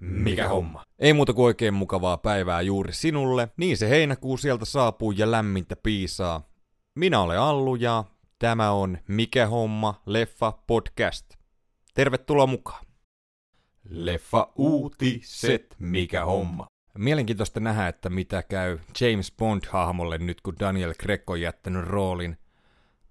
Mikä homma? Ei muuta kuin oikein mukavaa päivää juuri sinulle. Niin se heinäkuu sieltä saapuu ja lämmintä piisaa. Minä olen Allu ja tämä on Mikä homma? Leffa podcast. Tervetuloa mukaan. Leffa uutiset. Mikä homma? Mielenkiintoista nähdä, että mitä käy James Bond-hahmolle nyt, kun Daniel Craig on jättänyt roolin.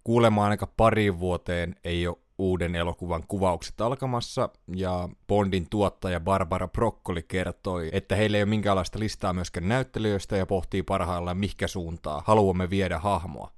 Kuulemaan aika pariin vuoteen ei ole uuden elokuvan kuvaukset alkamassa, ja Bondin tuottaja Barbara Broccoli kertoi, että heillä ei ole minkäänlaista listaa myöskään näyttelijöistä ja pohtii parhaillaan mihinkä suuntaa haluamme viedä hahmoa.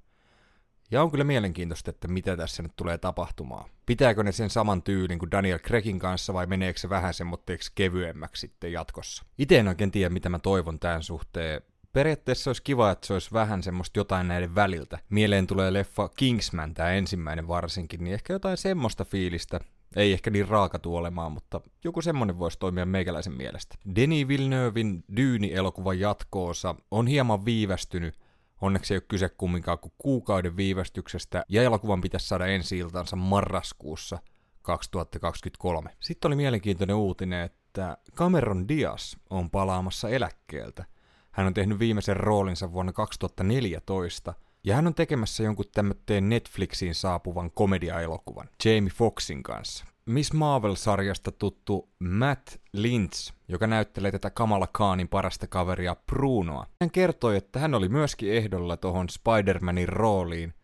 Ja on kyllä mielenkiintoista, että mitä tässä nyt tulee tapahtumaan. Pitääkö ne sen saman tyylin kuin Daniel Craigin kanssa vai meneekö se vähän semmoitteeksi kevyemmäksi sitten jatkossa? Itse en oikein tiedä, mitä mä toivon tämän suhteen periaatteessa olisi kiva, että se olisi vähän semmoista jotain näiden väliltä. Mieleen tulee leffa Kingsman, tämä ensimmäinen varsinkin, niin ehkä jotain semmoista fiilistä. Ei ehkä niin raaka olemaan, mutta joku semmonen voisi toimia meikäläisen mielestä. Denis Villeneuvein Dyyni-elokuvan jatkoosa on hieman viivästynyt, Onneksi ei ole kyse kumminkaan kuin kuukauden viivästyksestä, ja elokuvan pitäisi saada ensi iltansa marraskuussa 2023. Sitten oli mielenkiintoinen uutinen, että Cameron Diaz on palaamassa eläkkeeltä – hän on tehnyt viimeisen roolinsa vuonna 2014, ja hän on tekemässä jonkun tämmöteen Netflixiin saapuvan komediaelokuvan Jamie Foxin kanssa. Miss Marvel-sarjasta tuttu Matt Lynch, joka näyttelee tätä Kamala Khanin parasta kaveria Brunoa. Hän kertoi, että hän oli myöskin ehdolla tuohon Spider-Manin rooliin.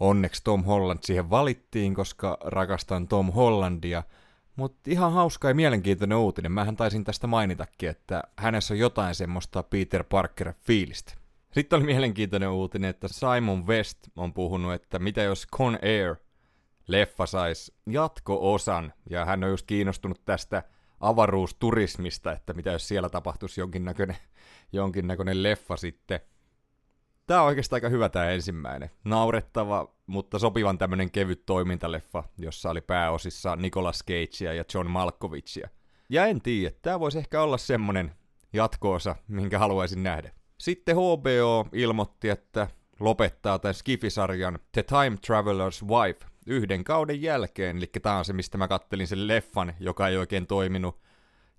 Onneksi Tom Holland siihen valittiin, koska rakastan Tom Hollandia – mutta ihan hauska ja mielenkiintoinen uutinen. Mähän taisin tästä mainitakin, että hänessä on jotain semmoista Peter Parker-fiilistä. Sitten oli mielenkiintoinen uutinen, että Simon West on puhunut, että mitä jos Con Air leffa saisi jatko-osan, ja hän on just kiinnostunut tästä avaruusturismista, että mitä jos siellä tapahtuisi jonkinnäköinen, jonkinnäköinen leffa sitten – Tämä on oikeastaan aika hyvä tämä ensimmäinen. Naurettava, mutta sopivan tämmönen kevyt toimintaleffa, jossa oli pääosissa Nicolas Cagea ja John Malkovichia. Ja en tiedä, tämä voisi ehkä olla semmonen jatkoosa, minkä haluaisin nähdä. Sitten HBO ilmoitti, että lopettaa tämän Skifisarjan The Time Traveler's Wife yhden kauden jälkeen, eli tämä on se, mistä mä kattelin sen leffan, joka ei oikein toiminut.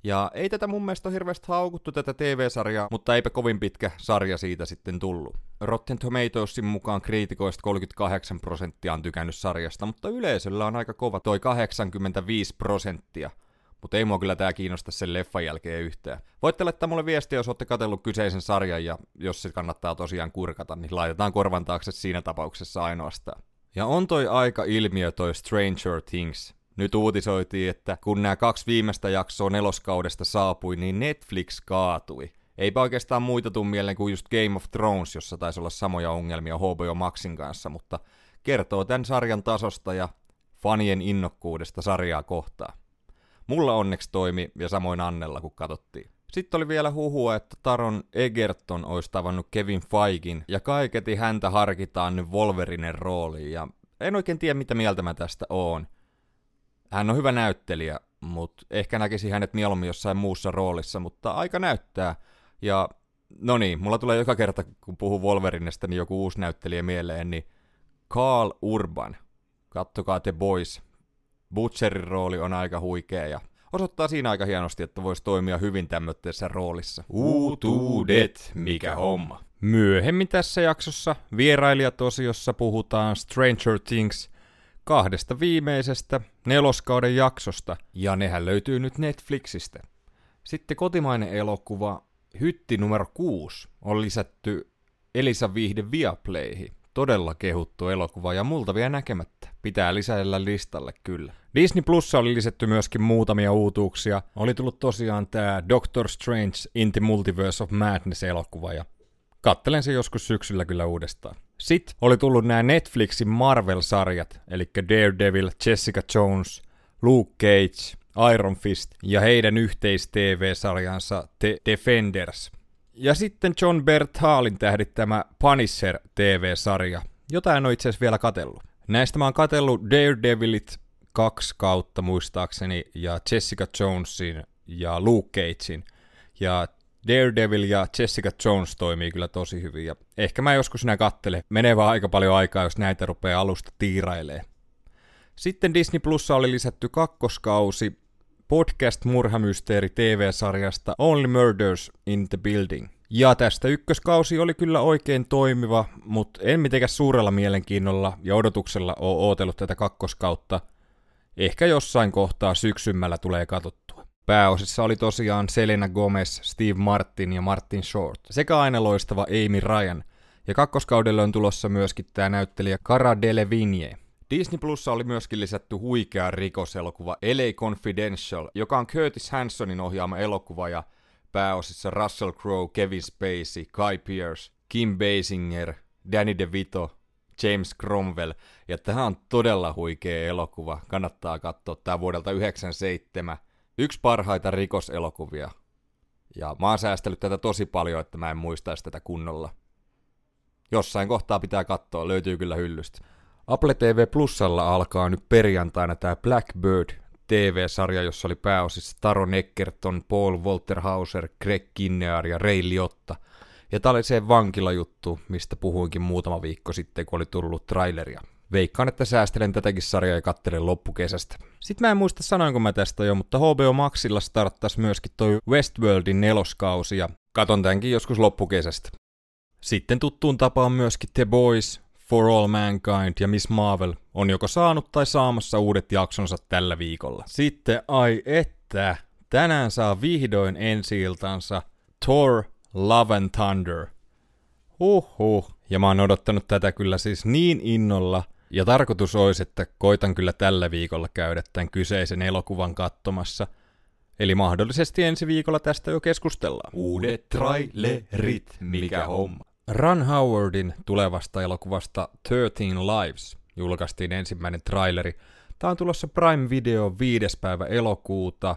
Ja ei tätä mun mielestä hirveästi haukuttu tätä TV-sarjaa, mutta eipä kovin pitkä sarja siitä sitten tullut. Rotten Tomatoesin mukaan kriitikoista 38 prosenttia on tykännyt sarjasta, mutta yleisöllä on aika kova toi 85 prosenttia. Mutta ei mua kyllä tää kiinnosta sen leffan jälkeen yhtään. Voitte laittaa mulle viestiä, jos olette katsellut kyseisen sarjan ja jos se kannattaa tosiaan kurkata, niin laitetaan korvan taakse siinä tapauksessa ainoastaan. Ja on toi aika ilmiö toi Stranger Things. Nyt uutisoitiin, että kun nämä kaksi viimeistä jaksoa neloskaudesta saapui, niin Netflix kaatui. Eipä oikeastaan muita tuu mieleen kuin just Game of Thrones, jossa taisi olla samoja ongelmia HBO Maxin kanssa, mutta kertoo tämän sarjan tasosta ja fanien innokkuudesta sarjaa kohtaa. Mulla onneksi toimi ja samoin Annella, kun katsottiin. Sitten oli vielä huhua, että Taron Egerton olisi tavannut Kevin Feigin, ja kaiketi häntä harkitaan nyt Wolverinen rooliin, ja en oikein tiedä mitä mieltä mä tästä oon. Hän on hyvä näyttelijä, mutta ehkä näkisi hänet mieluummin jossain muussa roolissa, mutta aika näyttää. Ja no niin, mulla tulee joka kerta, kun puhuu Wolverinesta, niin joku uusi näyttelijä mieleen, niin Carl Urban. Kattokaa The Boys. Butcherin rooli on aika huikea ja osoittaa siinä aika hienosti, että voisi toimia hyvin tämmöisessä roolissa. Uutuudet, mikä homma. Myöhemmin tässä jaksossa vierailijatosiossa puhutaan Stranger Things – kahdesta viimeisestä neloskauden jaksosta, ja nehän löytyy nyt Netflixistä. Sitten kotimainen elokuva Hytti numero 6 on lisätty Elisa Viihde Viaplayhin. Todella kehuttu elokuva ja multa vielä näkemättä. Pitää lisäillä listalle kyllä. Disney Plussa oli lisätty myöskin muutamia uutuuksia. Oli tullut tosiaan tää Doctor Strange in the Multiverse of Madness elokuva ja kattelen se joskus syksyllä kyllä uudestaan. Sitten oli tullut nämä Netflixin Marvel-sarjat, eli Daredevil, Jessica Jones, Luke Cage, Iron Fist ja heidän yhteis-TV-sarjansa The Defenders. Ja sitten John Berthalin tähdittämä Punisher TV-sarja, jota en ole itse asiassa vielä katellut. Näistä mä oon katellut Daredevilit kaksi kautta muistaakseni, ja Jessica Jonesin ja Luke Cagein. Ja Daredevil ja Jessica Jones toimii kyllä tosi hyvin, ja ehkä mä joskus nää kattele. Menee vaan aika paljon aikaa, jos näitä rupeaa alusta tiirailee. Sitten Disney Plussa oli lisätty kakkoskausi podcast-murhamysteeri TV-sarjasta Only Murders in the Building. Ja tästä ykköskausi oli kyllä oikein toimiva, mutta en mitenkään suurella mielenkiinnolla ja odotuksella oo ootellut tätä kakkoskautta. Ehkä jossain kohtaa syksymällä tulee katottua. Pääosissa oli tosiaan Selena Gomez, Steve Martin ja Martin Short, sekä aina loistava Amy Ryan. Ja kakkoskaudelle on tulossa myöskin tämä näyttelijä Cara Delevingne. Disney Plussa oli myöskin lisätty huikea rikoselokuva LA Confidential, joka on Curtis Hansonin ohjaama elokuva ja pääosissa Russell Crowe, Kevin Spacey, Guy Pearce, Kim Basinger, Danny DeVito, James Cromwell. Ja tämä on todella huikea elokuva. Kannattaa katsoa tämä vuodelta 1997. Yksi parhaita rikoselokuvia. Ja mä oon säästellyt tätä tosi paljon, että mä en muistaisi tätä kunnolla. Jossain kohtaa pitää katsoa, löytyy kyllä hyllystä. Apple TV Plusalla alkaa nyt perjantaina tämä Blackbird TV-sarja, jossa oli pääosissa Taro Neckerton, Paul Walterhauser, Greg Kinnear ja Ray Liotta. Ja tää oli se vankilajuttu, mistä puhuinkin muutama viikko sitten, kun oli tullut traileria. Veikkaan, että säästelen tätäkin sarjaa ja kattelen loppukesästä. Sitten mä en muista sanoinko mä tästä jo, mutta HBO Maxilla starttas myöskin toi Westworldin neloskausi ja katon tämänkin joskus loppukesästä. Sitten tuttuun tapaan myöskin The Boys, For All Mankind ja Miss Marvel on joko saanut tai saamassa uudet jaksonsa tällä viikolla. Sitten ai että, tänään saa vihdoin ensi Thor Love and Thunder. Huhhuh. Ja mä oon odottanut tätä kyllä siis niin innolla, ja tarkoitus olisi, että koitan kyllä tällä viikolla käydä tämän kyseisen elokuvan katsomassa. Eli mahdollisesti ensi viikolla tästä jo keskustellaan. Uudet trailerit, mikä homma. Ron Howardin tulevasta elokuvasta 13 Lives julkaistiin ensimmäinen traileri. Tämä on tulossa Prime Video 5. päivä elokuuta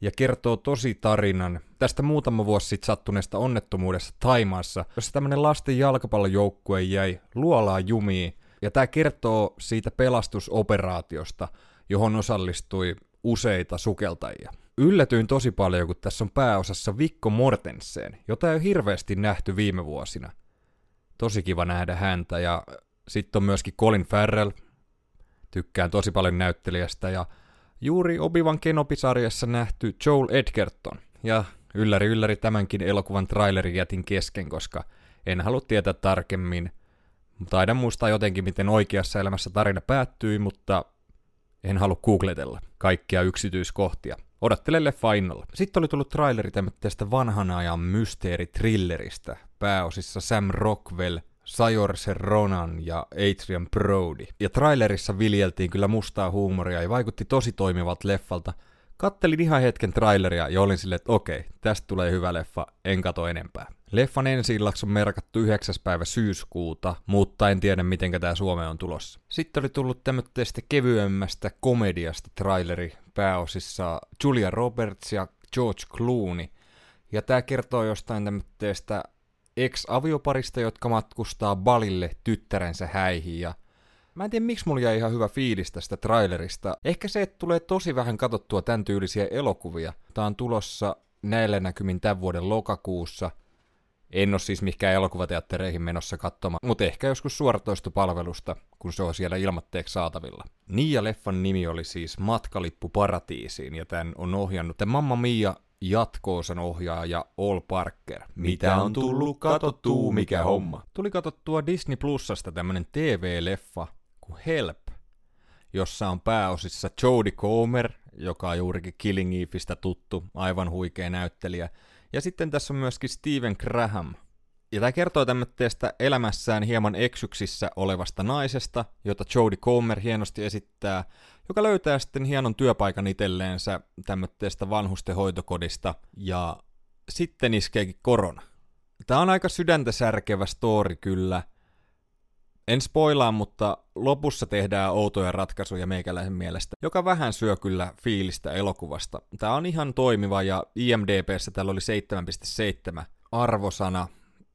ja kertoo tosi tarinan tästä muutama vuosi sitten sattuneesta onnettomuudesta Taimaassa, jossa tämmöinen lasten jalkapallojoukkue jäi luolaa jumiin. Ja tämä kertoo siitä pelastusoperaatiosta, johon osallistui useita sukeltajia. Yllätyin tosi paljon, kun tässä on pääosassa Vikko Mortensen, jota ei ole hirveästi nähty viime vuosina tosi kiva nähdä häntä. Ja sitten on myöskin Colin Farrell, tykkään tosi paljon näyttelijästä. Ja juuri Obi-Wan Kenobi-sarjassa nähty Joel Edgerton. Ja ylläri ylläri tämänkin elokuvan trailerin jätin kesken, koska en halua tietää tarkemmin. Taidan muistaa jotenkin, miten oikeassa elämässä tarina päättyi, mutta en halua googletella kaikkia yksityiskohtia. Odottele leffa innolla. Sitten oli tullut traileri tästä vanhan ajan mysteeritrilleristä. Pääosissa Sam Rockwell, Sayorse Ronan ja Adrian Brody. Ja trailerissa viljeltiin kyllä mustaa huumoria ja vaikutti tosi toimivat leffalta. Kattelin ihan hetken traileria ja olin silleen, että okei, tästä tulee hyvä leffa, en kato enempää. Leffan ensi on merkattu 9. päivä syyskuuta, mutta en tiedä miten tämä Suomeen on tulossa. Sitten oli tullut tämmöistä kevyemmästä komediasta traileri pääosissa Julia Roberts ja George Clooney. Ja tämä kertoo jostain tämmöistä ex-avioparista, jotka matkustaa balille tyttärensä häihin ja Mä en tiedä, miksi mulla jäi ihan hyvä fiilis tästä trailerista. Ehkä se, että tulee tosi vähän katsottua tämän tyylisiä elokuvia. Tää on tulossa näillä näkymin tämän vuoden lokakuussa. En ole siis mikään elokuvateattereihin menossa katsomaan, mutta ehkä joskus suoratoistopalvelusta, kun se on siellä ilmatteeksi saatavilla. Niin ja leffan nimi oli siis Matkalippu paratiisiin, ja tämän on ohjannut tämän Mamma Mia jatkoosan ohjaaja All Parker. Mitä on tullut katsottua, mikä homma? Tuli katsottua Disney Plusasta tämmönen TV-leffa kuin Help, jossa on pääosissa Jodie Comer, joka on juurikin Killing Eveistä tuttu, aivan huikea näyttelijä, ja sitten tässä on myöskin Steven Graham. Ja tämä kertoo tämmöistä elämässään hieman eksyksissä olevasta naisesta, jota Jodie Comer hienosti esittää, joka löytää sitten hienon työpaikan itselleensä tämmöistä vanhustenhoitokodista, ja sitten iskeekin korona. Tämä on aika sydäntä särkevä story kyllä. En spoilaa, mutta lopussa tehdään outoja ratkaisuja meikäläisen mielestä, joka vähän syö kyllä fiilistä elokuvasta. Tämä on ihan toimiva ja IMDBssä täällä oli 7.7 arvosana,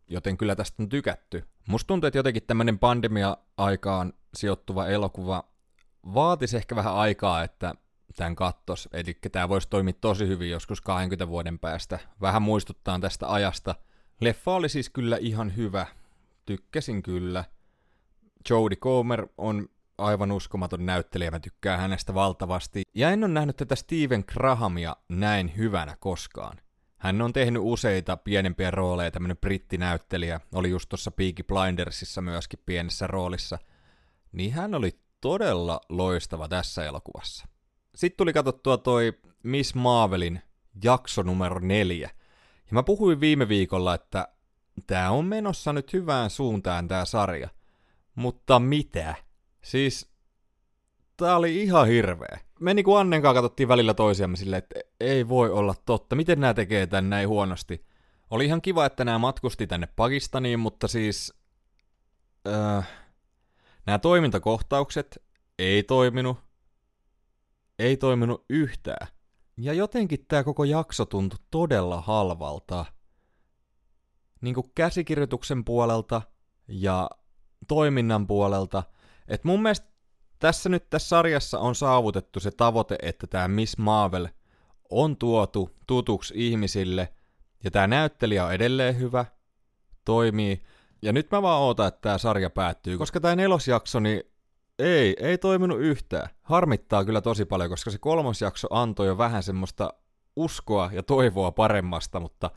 joten kyllä tästä on tykätty. Musta tuntuu, että jotenkin tämmöinen pandemia-aikaan sijoittuva elokuva vaatisi ehkä vähän aikaa, että tämän kattos. Eli tämä voisi toimia tosi hyvin joskus 20 vuoden päästä. Vähän muistuttaa tästä ajasta. Leffa oli siis kyllä ihan hyvä. Tykkäsin kyllä. Jodie Comer on aivan uskomaton näyttelijä, mä tykkään hänestä valtavasti. Ja en ole nähnyt tätä Steven Grahamia näin hyvänä koskaan. Hän on tehnyt useita pienempiä rooleja, tämmönen brittinäyttelijä, oli just tuossa Peaky Blindersissa myöskin pienessä roolissa. Niin hän oli todella loistava tässä elokuvassa. Sitten tuli katsottua toi Miss Marvelin jakso numero neljä. Ja mä puhuin viime viikolla, että tää on menossa nyt hyvään suuntaan tää sarja. Mutta mitä? Siis tää oli ihan hirveä. Me niinku Annen kanssa katsottiin välillä toisiamme silleen, että ei voi olla totta. Miten nämä tekee tän näin huonosti? Oli ihan kiva, että nämä matkusti tänne Pakistaniin, mutta siis... Öö, nämä toimintakohtaukset ei toiminut. Ei toiminut yhtään. Ja jotenkin tämä koko jakso tuntui todella halvalta. Niinku käsikirjoituksen puolelta ja toiminnan puolelta. Et mun mielestä tässä nyt tässä sarjassa on saavutettu se tavoite, että tämä Miss Marvel on tuotu tutuksi ihmisille, ja tämä näyttelijä on edelleen hyvä, toimii, ja nyt mä vaan ootan, että tämä sarja päättyy, koska tämä nelosjakso, niin ei, ei toiminut yhtään. Harmittaa kyllä tosi paljon, koska se kolmosjakso antoi jo vähän semmoista uskoa ja toivoa paremmasta, mutta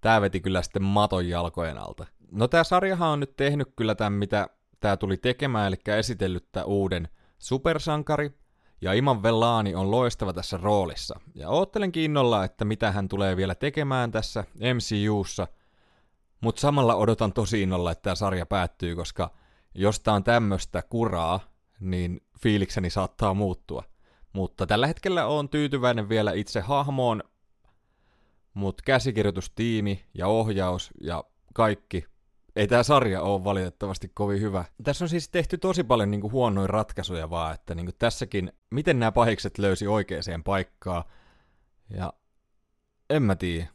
tämä veti kyllä sitten maton jalkojen alta. No tämä sarjahan on nyt tehnyt kyllä tämän, mitä tämä tuli tekemään, eli esitellyt tämän uuden supersankari, ja Iman Vellani on loistava tässä roolissa. Ja oottelen innolla, että mitä hän tulee vielä tekemään tässä MCUssa, mutta samalla odotan tosi innolla, että tämä sarja päättyy, koska jos tämä on tämmöistä kuraa, niin fiilikseni saattaa muuttua. Mutta tällä hetkellä on tyytyväinen vielä itse hahmoon, mutta käsikirjoitustiimi ja ohjaus ja kaikki ei tämä sarja ole valitettavasti kovin hyvä. Tässä on siis tehty tosi paljon niinku huonoja ratkaisuja vaan, että niinku tässäkin, miten nämä pahikset löysi oikeaan paikkaan. Ja en mä tiedä.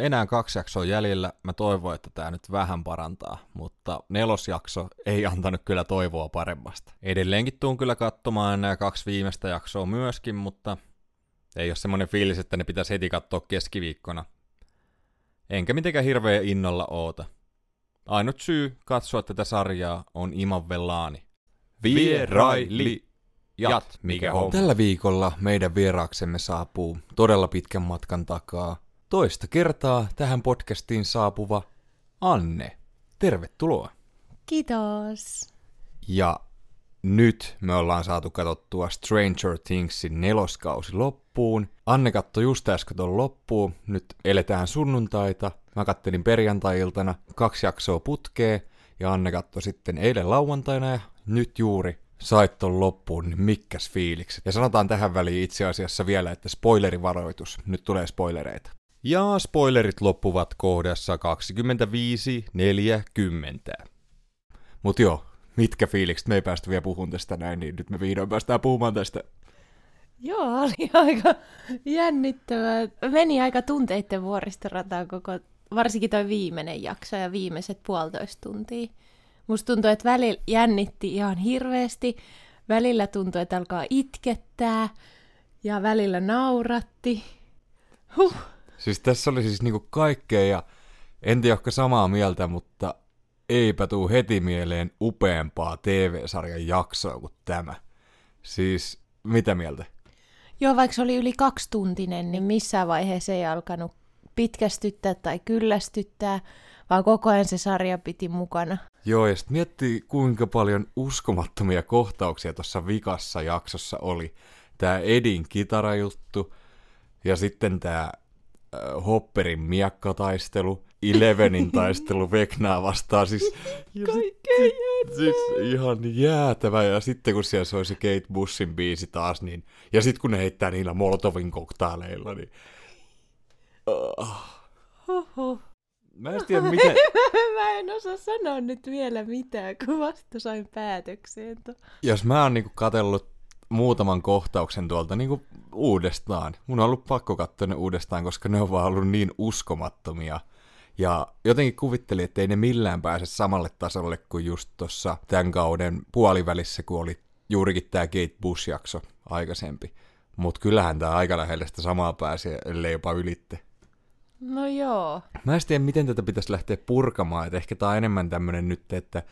Enää kaksi jaksoa jäljellä. Mä toivon, että tämä nyt vähän parantaa, mutta nelosjakso ei antanut kyllä toivoa paremmasta. Edelleenkin tuun kyllä katsomaan nämä kaksi viimeistä jaksoa myöskin, mutta ei ole semmoinen fiilis, että ne pitäisi heti katsoa keskiviikkona. Enkä mitenkään hirveä innolla oota. Ainut syy katsoa tätä sarjaa on Iman Vellani. Vieraili. Jat, mikä on. Tällä viikolla meidän vieraaksemme saapuu todella pitkän matkan takaa toista kertaa tähän podcastiin saapuva Anne. Tervetuloa. Kiitos. Ja nyt me ollaan saatu katsottua Stranger Thingsin neloskausi loppuun. Anne katsoi just äsken ton loppuun. Nyt eletään sunnuntaita. Mä kattelin perjantai-iltana kaksi jaksoa putkee. Ja Anne katsoi sitten eilen lauantaina ja nyt juuri sait ton loppuun, niin mikkäs fiilikset. Ja sanotaan tähän väliin itse asiassa vielä, että spoilerivaroitus. Nyt tulee spoilereita. Ja spoilerit loppuvat kohdassa 25.40. Mut joo, mitkä fiilikset, me ei päästä vielä puhumaan tästä näin, niin nyt me vihdoin päästään puhumaan tästä. Joo, oli aika jännittävää. Meni aika tunteitten vuoristorataan koko, varsinkin toi viimeinen jakso ja viimeiset puolitoista tuntia. Musta tuntuu, että välillä jännitti ihan hirveästi, välillä tuntui, että alkaa itkettää ja välillä nauratti. Huh. Siis tässä oli siis niinku kaikkea ja en tiedä, samaa mieltä, mutta eipä tuu heti mieleen upeampaa TV-sarjan jaksoa kuin tämä. Siis, mitä mieltä? Joo, vaikka se oli yli kaksituntinen, niin missään vaiheessa ei alkanut pitkästyttää tai kyllästyttää, vaan koko ajan se sarja piti mukana. Joo, ja sitten miettii, kuinka paljon uskomattomia kohtauksia tuossa vikassa jaksossa oli. Tämä Edin kitarajuttu, ja sitten tämä Hopperin miakkataistelu, Elevenin taistelu Veknaa vastaan, siis, Kaikkein siis ihan jäätävä. Ja sitten kun siellä soi se Kate Bushin biisi taas, niin, ja sitten kun ne heittää niillä Molotovin koktaaleilla, niin... Uh. Hoho. Mä en tiedä, miten... mä en osaa sanoa nyt vielä mitään, kun vasta sain päätökseen. To. Jos mä oon niinku katsellut muutaman kohtauksen tuolta niinku uudestaan. Mun on ollut pakko katsoa ne uudestaan, koska ne on vaan ollut niin uskomattomia. Ja jotenkin kuvittelin, että ei ne millään pääse samalle tasolle kuin just tuossa tämän kauden puolivälissä, kun oli juurikin tämä Kate Bush-jakso aikaisempi. Mutta kyllähän tämä aika lähellä sitä samaa pääsee, ellei jopa ylitte. No joo. Mä en tiedä, miten tätä pitäisi lähteä purkamaan, että ehkä tämä on enemmän tämmöinen nyt, että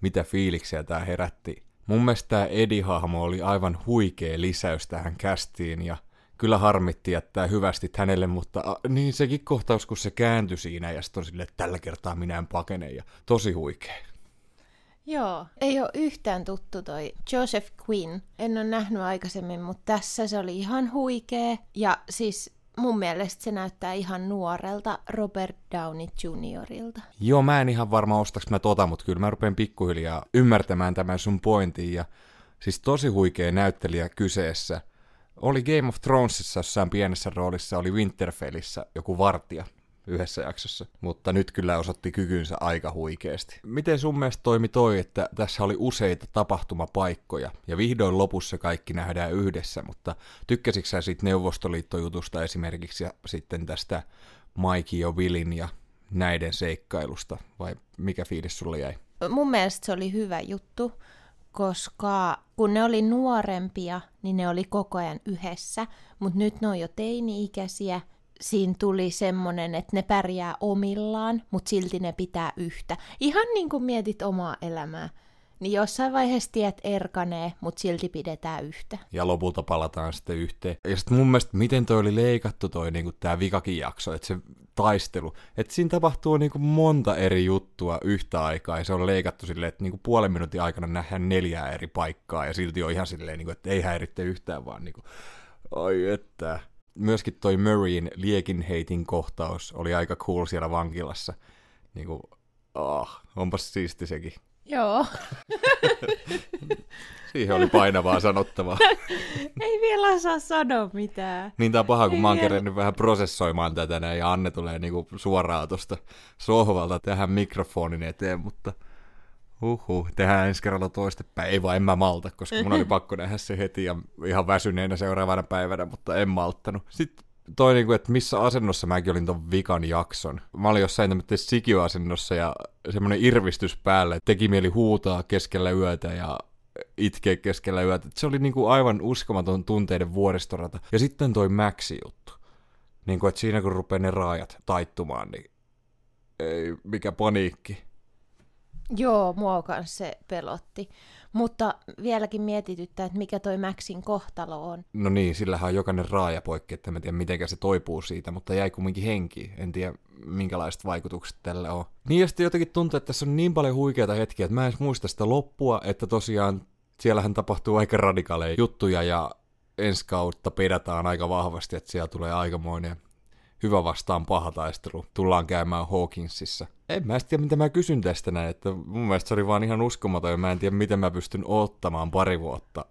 mitä fiiliksiä tämä herätti Mun mielestä tämä Eddie-hahmo oli aivan huikea lisäys tähän kästiin ja kyllä harmitti jättää hyvästi hänelle, mutta a, niin sekin kohtaus, kun se kääntyi siinä ja sitten on silleen, että tällä kertaa minä en pakene ja tosi huikea. Joo, ei ole yhtään tuttu toi Joseph Quinn. En ole nähnyt aikaisemmin, mutta tässä se oli ihan huikea. Ja siis mun mielestä se näyttää ihan nuorelta Robert Downey Juniorilta. Joo, mä en ihan varma ostaks mä tota, mutta kyllä mä rupean pikkuhiljaa ymmärtämään tämän sun pointin. Ja siis tosi huikea näyttelijä kyseessä. Oli Game of Thronesissa jossain pienessä roolissa, oli Winterfellissä joku vartija yhdessä jaksossa, mutta nyt kyllä osoitti kykynsä aika huikeasti. Miten sun mielestä toimi toi, että tässä oli useita tapahtumapaikkoja, ja vihdoin lopussa kaikki nähdään yhdessä, mutta tykkäsitkö sä siitä Neuvostoliittojutusta esimerkiksi, ja sitten tästä Mikey ja Willin ja näiden seikkailusta, vai mikä fiilis sulle jäi? Mun mielestä se oli hyvä juttu, koska kun ne oli nuorempia, niin ne oli koko ajan yhdessä, mutta nyt ne on jo teini-ikäisiä, siinä tuli semmonen, että ne pärjää omillaan, mutta silti ne pitää yhtä. Ihan niin kuin mietit omaa elämää. Niin jossain vaiheessa tiet erkanee, mutta silti pidetään yhtä. Ja lopulta palataan sitten yhteen. Ja sitten mun mielestä, miten toi oli leikattu toi niinku tää vikakin jakso, että se taistelu. Että siinä tapahtuu niinku monta eri juttua yhtä aikaa, ja se on leikattu silleen, että niinku puolen minuutin aikana nähdään neljää eri paikkaa, ja silti on ihan silleen, niinku, että ei häiritte yhtään, vaan niinku, ai että myöskin toi Murrayin liekinheitin kohtaus oli aika cool siellä vankilassa. Niin kuin, ah, onpas siisti sekin. Joo. Siihen oli painavaa sanottavaa. Ei vielä saa sanoa mitään. Niin tää on paha, kun Ei mä oon kerennyt vähän prosessoimaan tätä näin, ja Anne tulee niinku suoraan tuosta sohvalta tähän mikrofonin eteen, mutta Huhhuh, tehdään ensi kerralla toistepäin. Ei vaan en mä malta, koska mun oli pakko nähdä se heti ja ihan väsyneenä seuraavana päivänä, mutta en malttanut. Sitten toi, niin kuin, että missä asennossa mäkin olin ton vikan jakson. Mä olin jossain tämmöisessä sikioasennossa ja semmoinen irvistys päälle. Teki mieli huutaa keskellä yötä ja itkeä keskellä yötä. Se oli niin kuin aivan uskomaton tunteiden vuoristorata. Ja sitten toi Maxi-juttu. Niin kuin, että siinä kun rupeaa ne raajat taittumaan, niin ei, mikä paniikki. Joo, mua kanssa se pelotti. Mutta vieläkin mietityttää, että mikä toi Maxin kohtalo on. No niin, sillähän on jokainen raaja poikki, että en tiedä miten se toipuu siitä, mutta jäi kumminkin henki. En tiedä minkälaiset vaikutukset tällä on. Niin ja sitten jotenkin tuntuu, että tässä on niin paljon huikeita hetkiä, että mä en muista sitä loppua, että tosiaan siellähän tapahtuu aika radikaaleja juttuja ja ensi kautta pedataan aika vahvasti, että siellä tulee aikamoinen hyvä vastaan paha taistelu. Tullaan käymään Hawkinsissa. En mä tiedä, mitä mä kysyn tästä näin, että mun mielestä se oli vaan ihan uskomaton ja mä en tiedä, miten mä pystyn ottamaan pari vuotta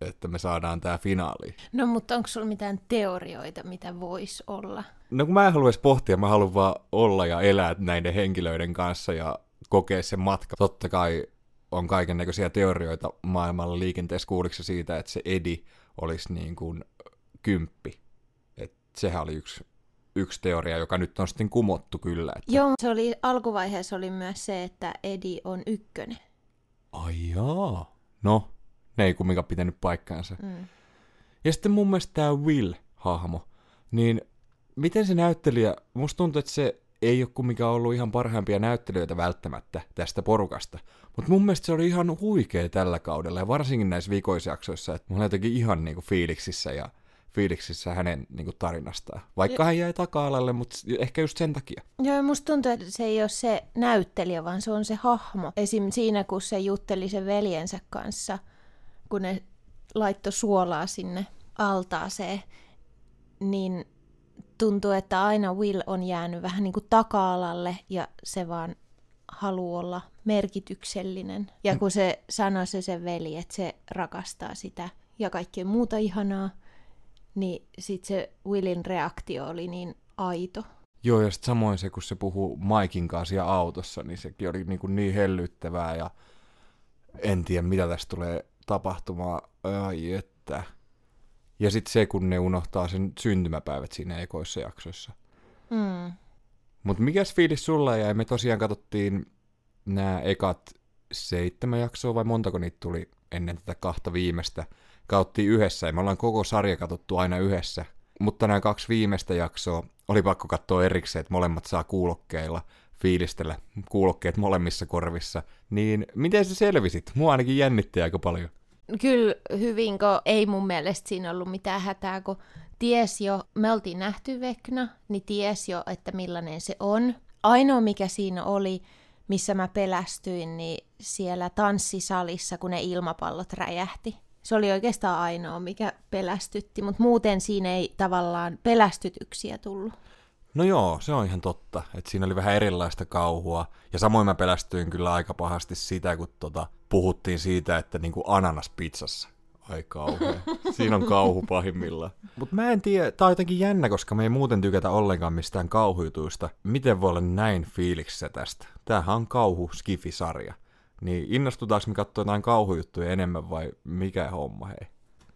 että me saadaan tää finaali. No mutta onko sulla mitään teorioita, mitä voisi olla? No kun mä en haluaisi pohtia, mä haluan vaan olla ja elää näiden henkilöiden kanssa ja kokea sen matka. Totta kai on kaiken näköisiä teorioita maailmalla liikenteessä kuuliksi siitä, että se Edi olisi niin kuin kymppi. Et sehän oli yksi yksi teoria, joka nyt on sitten kumottu kyllä. Että... Joo, se oli, alkuvaiheessa oli myös se, että Edi on ykkönen. Ai jaa. No, ne ei kumminkaan pitänyt paikkaansa. Mm. Ja sitten mun mielestä tämä Will-hahmo, niin miten se näyttelijä, musta tuntuu, että se ei ole kumminkaan ollut ihan parhaimpia näyttelijöitä välttämättä tästä porukasta. Mutta mun mielestä se oli ihan huikea tällä kaudella, ja varsinkin näissä vikoisjaksoissa, että mulla jotenkin ihan niinku fiiliksissä ja fiiliksissä hänen niin kuin, tarinastaan. Vaikka ja... hän jäi taka-alalle, mutta ehkä just sen takia. Joo, musta tuntuu, että se ei ole se näyttelijä, vaan se on se hahmo. Esim. siinä, kun se jutteli sen veljensä kanssa, kun ne laittoi suolaa sinne altaaseen, niin tuntuu, että aina Will on jäänyt vähän niin kuin taka-alalle ja se vaan haluaa olla merkityksellinen. Ja kun se sanoi se sen veli, että se rakastaa sitä ja kaikkea muuta ihanaa, niin sitten se Willin reaktio oli niin aito. Joo, ja sitten samoin se, kun se puhuu Maikin kanssa ja autossa, niin sekin oli niin, kuin niin hellyttävää, ja en tiedä, mitä tästä tulee tapahtumaan. Ai että. Ja sitten se, kun ne unohtaa sen syntymäpäivät siinä ekoissa jaksoissa. Mm. Mutta mikäs fiilis sulla jäi? Me tosiaan katsottiin nämä ekat seitsemän jaksoa, vai montako niitä tuli ennen tätä kahta viimeistä – kauttiin yhdessä ja me ollaan koko sarja katsottu aina yhdessä. Mutta nämä kaksi viimeistä jaksoa oli pakko katsoa erikseen, että molemmat saa kuulokkeilla fiilistellä kuulokkeet molemmissa korvissa. Niin miten sä selvisit? Mua ainakin jännitti aika paljon. Kyllä hyvin, kun ei mun mielestä siinä ollut mitään hätää, kun ties jo, me oltiin nähty Vekna, niin ties jo, että millainen se on. Ainoa mikä siinä oli, missä mä pelästyin, niin siellä tanssisalissa, kun ne ilmapallot räjähti. Se oli oikeastaan ainoa, mikä pelästytti, mutta muuten siinä ei tavallaan pelästytyksiä tullut. No joo, se on ihan totta, että siinä oli vähän erilaista kauhua. Ja samoin mä pelästyin kyllä aika pahasti sitä, kun tota, puhuttiin siitä, että niinku ananas pizzassa. Ai kauhea. Siinä on kauhu pahimmillaan. Mutta mä en tiedä, tää on jotenkin jännä, koska me ei muuten tykätä ollenkaan mistään kauhujutuista. Miten voi olla näin fiiliksissä tästä? Tämähän on kauhu skifisarja. Niin innostutaanko me katsoa jotain kauhujuttuja enemmän vai mikä homma hei?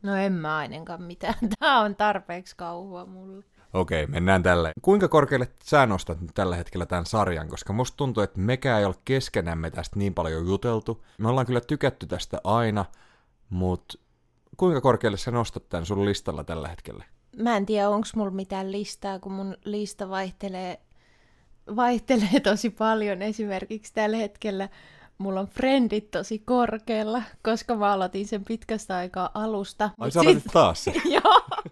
No en mä ainakaan mitään. Tää on tarpeeksi kauhua mulle. Okei, mennään tälle. Kuinka korkealle sä nostat nyt tällä hetkellä tämän sarjan? Koska musta tuntuu, että mekään ei ole keskenämme tästä niin paljon juteltu. Me ollaan kyllä tykätty tästä aina, mutta kuinka korkealle sä nostat tämän sun listalla tällä hetkellä? Mä en tiedä, onko mulla mitään listaa, kun mun lista vaihtelee, vaihtelee tosi paljon. Esimerkiksi tällä hetkellä mulla on friendit tosi korkealla, koska mä aloitin sen pitkästä aikaa alusta. Ai sä sit... taas Joo.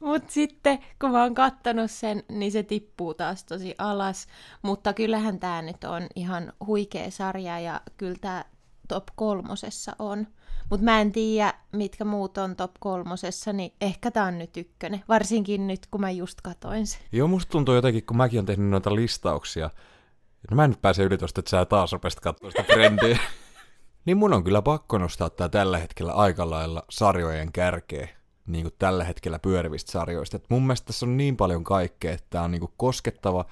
Mutta sitten kun mä oon kattonut sen, niin se tippuu taas tosi alas. Mutta kyllähän tämä nyt on ihan huikea sarja ja kyllä tämä top kolmosessa on. Mutta mä en tiedä, mitkä muut on top kolmosessa, niin ehkä tää on nyt ykkönen. Varsinkin nyt, kun mä just katoin sen. Joo, musta tuntuu jotenkin, kun mäkin on tehnyt noita listauksia. No mä en nyt pääse yli tosta, että sä taas rupesit katsoa sitä trendiä. niin mun on kyllä pakko nostaa tää tällä hetkellä aika lailla sarjojen kärkeä niin kuin tällä hetkellä pyörivistä sarjoista. Et mun mielestä tässä on niin paljon kaikkea, että tämä on niin kuin koskettava,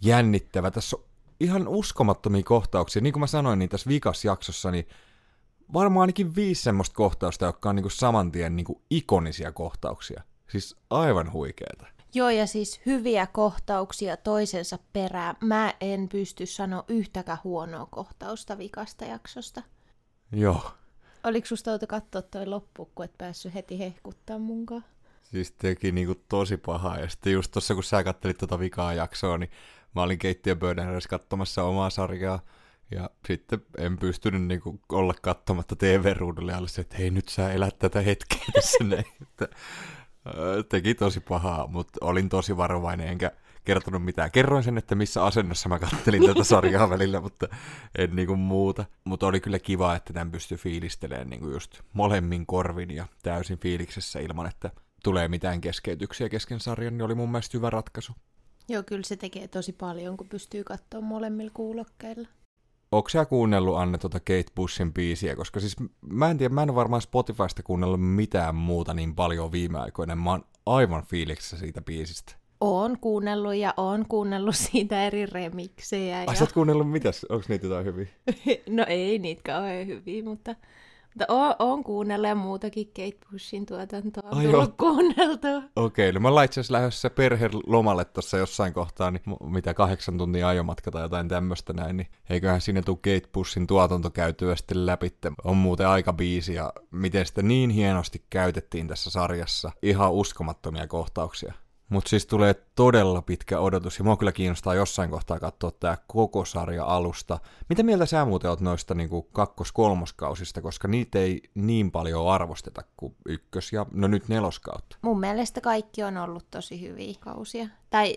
jännittävä. Tässä on ihan uskomattomia kohtauksia. Niin kuin mä sanoin, niin tässä vikas jaksossa, niin varmaan ainakin viisi semmoista kohtausta, jotka on niin kuin saman tien niin kuin ikonisia kohtauksia. Siis aivan huikeeta. Joo, ja siis hyviä kohtauksia toisensa perään. Mä en pysty sanoa yhtäkään huonoa kohtausta vikasta jaksosta. Joo, Oliko susta outo katsoa toi loppu, kun et päässyt heti hehkuttaa munkaan? Siis teki niinku tosi pahaa. Ja sitten just tuossa, kun sä kattelit tota vikaa jaksoa, niin mä olin keittiöpöydän edes katsomassa omaa sarjaa. Ja sitten en pystynyt niinku olla katsomatta TV-ruudulle alle se, että hei nyt sä elät tätä hetkeä tässä näin. Teki tosi pahaa, mutta olin tosi varovainen enkä kertonut mitään. Kerroin sen, että missä asennossa mä kattelin tätä sarjaa välillä, mutta en niinku muuta. Mutta oli kyllä kiva, että tämän pystyi fiilistelemään niinku just molemmin korvin ja täysin fiiliksessä ilman, että tulee mitään keskeytyksiä kesken sarjan, niin oli mun mielestä hyvä ratkaisu. Joo, kyllä se tekee tosi paljon, kun pystyy katsoa molemmilla kuulokkeilla. Onko sä kuunnellut Anne tuota Kate Bushin biisiä? Koska siis mä en tiedä, mä en varmaan Spotifysta kuunnellut mitään muuta niin paljon viime aikoina. Mä oon aivan fiiliksessä siitä biisistä. Oon kuunnellut ja oon kuunnellut siitä eri remiksejä. Ja... Ai sä oot kuunnellut mitäs? Onko niitä jotain hyviä? no ei niitä kauhean hyviä, mutta oon, oon kuunnellut ja muutakin Kate Bushin tuotantoa Ai tullut kuunneltu. Okei, okay, no mä ollaan itse asiassa lähdössä perhelomalle tuossa jossain kohtaa, niin mitä kahdeksan tuntia ajomatka tai jotain tämmöistä näin, niin eiköhän sinne tuu Kate Bushin tuotanto käytyä sitten läpi. On muuten aika biisi ja miten sitä niin hienosti käytettiin tässä sarjassa. Ihan uskomattomia kohtauksia. Mutta siis tulee todella pitkä odotus, ja mua kyllä kiinnostaa jossain kohtaa katsoa tämä koko sarja alusta. Mitä mieltä sä muuten oot noista niinku kakkos-kolmoskausista, koska niitä ei niin paljon arvosteta kuin ykkös- ja no nyt neloskautta? Mun mielestä kaikki on ollut tosi hyviä kausia. Tai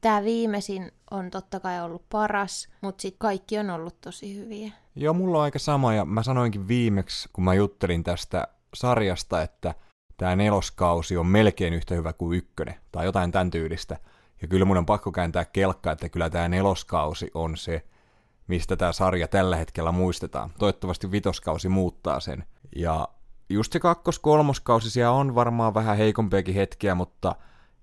tämä viimeisin on totta kai ollut paras, mutta sitten kaikki on ollut tosi hyviä. Joo, mulla on aika sama, ja mä sanoinkin viimeksi, kun mä juttelin tästä sarjasta, että tämä neloskausi on melkein yhtä hyvä kuin ykkönen, tai jotain tämän tyylistä. Ja kyllä mun on pakko kääntää kelkka, että kyllä tämä neloskausi on se, mistä tämä sarja tällä hetkellä muistetaan. Toivottavasti vitoskausi muuttaa sen. Ja just se kakkos-kolmoskausi siellä on varmaan vähän heikompiakin hetkiä, mutta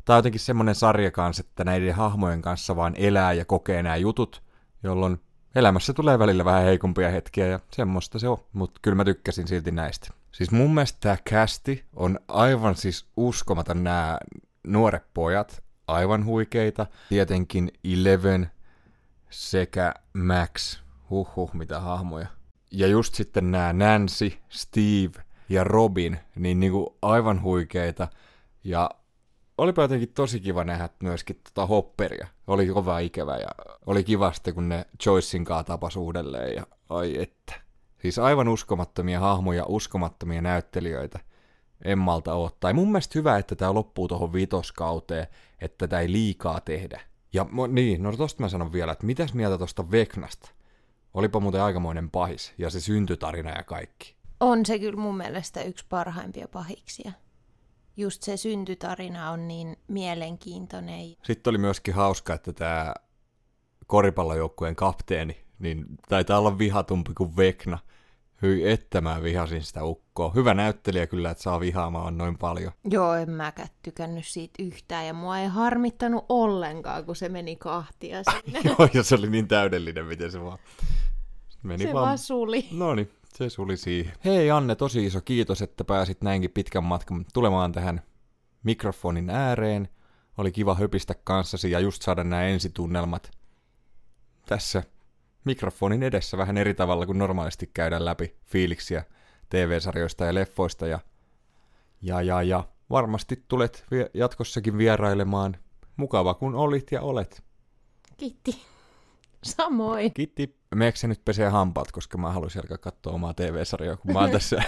tämä on jotenkin semmoinen sarja kanssa, että näiden hahmojen kanssa vaan elää ja kokee nämä jutut, jolloin elämässä tulee välillä vähän heikompia hetkiä ja semmoista se on, mutta kyllä mä tykkäsin silti näistä. Siis mun mielestä tämä kästi on aivan siis uskomaton nämä nuoret pojat, aivan huikeita. Tietenkin Eleven sekä Max, huhhuh mitä hahmoja. Ja just sitten nämä Nancy, Steve ja Robin, niin niinku aivan huikeita. Ja olipa jotenkin tosi kiva nähdä myöskin tota Hopperia. Oli kova ikävä ja oli kiva sitten, kun ne Joycein kanssa tapas uudelleen ja ai että. Siis aivan uskomattomia hahmoja, uskomattomia näyttelijöitä. En malta ottaa. Mun mielestä hyvä, että tämä loppuu tuohon vitoskauteen, että tätä ei liikaa tehdä. Ja niin, no tosta mä sanon vielä, että mitäs mieltä tosta Veknasta? Olipa muuten aikamoinen pahis, ja se syntytarina ja kaikki. On se kyllä mun mielestä yksi parhaimpia pahiksia. Just se syntytarina on niin mielenkiintoinen. Sitten oli myöskin hauska, että tämä koripallojoukkueen kapteeni, niin taitaa olla vihatumpi kuin Vekna. Hyi että mä vihasin sitä ukkoa. Hyvä näyttelijä kyllä, että saa vihaamaan noin paljon. Joo, en mäkään tykännyt siitä yhtään ja mua ei harmittanut ollenkaan, kun se meni kahtia sinne. Joo, ja se oli niin täydellinen, miten se vaan meni se vaan... vaan suli. No niin, se suli siihen. Hei Anne, tosi iso kiitos, että pääsit näinkin pitkän matkan tulemaan tähän mikrofonin ääreen. Oli kiva höpistä kanssasi ja just saada nämä ensitunnelmat tässä mikrofonin edessä vähän eri tavalla kuin normaalisti käydään läpi fiiliksiä TV-sarjoista ja leffoista. Ja, ja, ja, ja varmasti tulet jatkossakin vierailemaan. Mukava kun olit ja olet. Kiitti. Samoin. Kiitti. Meekö nyt pesee hampaat, koska mä haluaisin alkaa katsoa omaa TV-sarjaa, kun mä oon tässä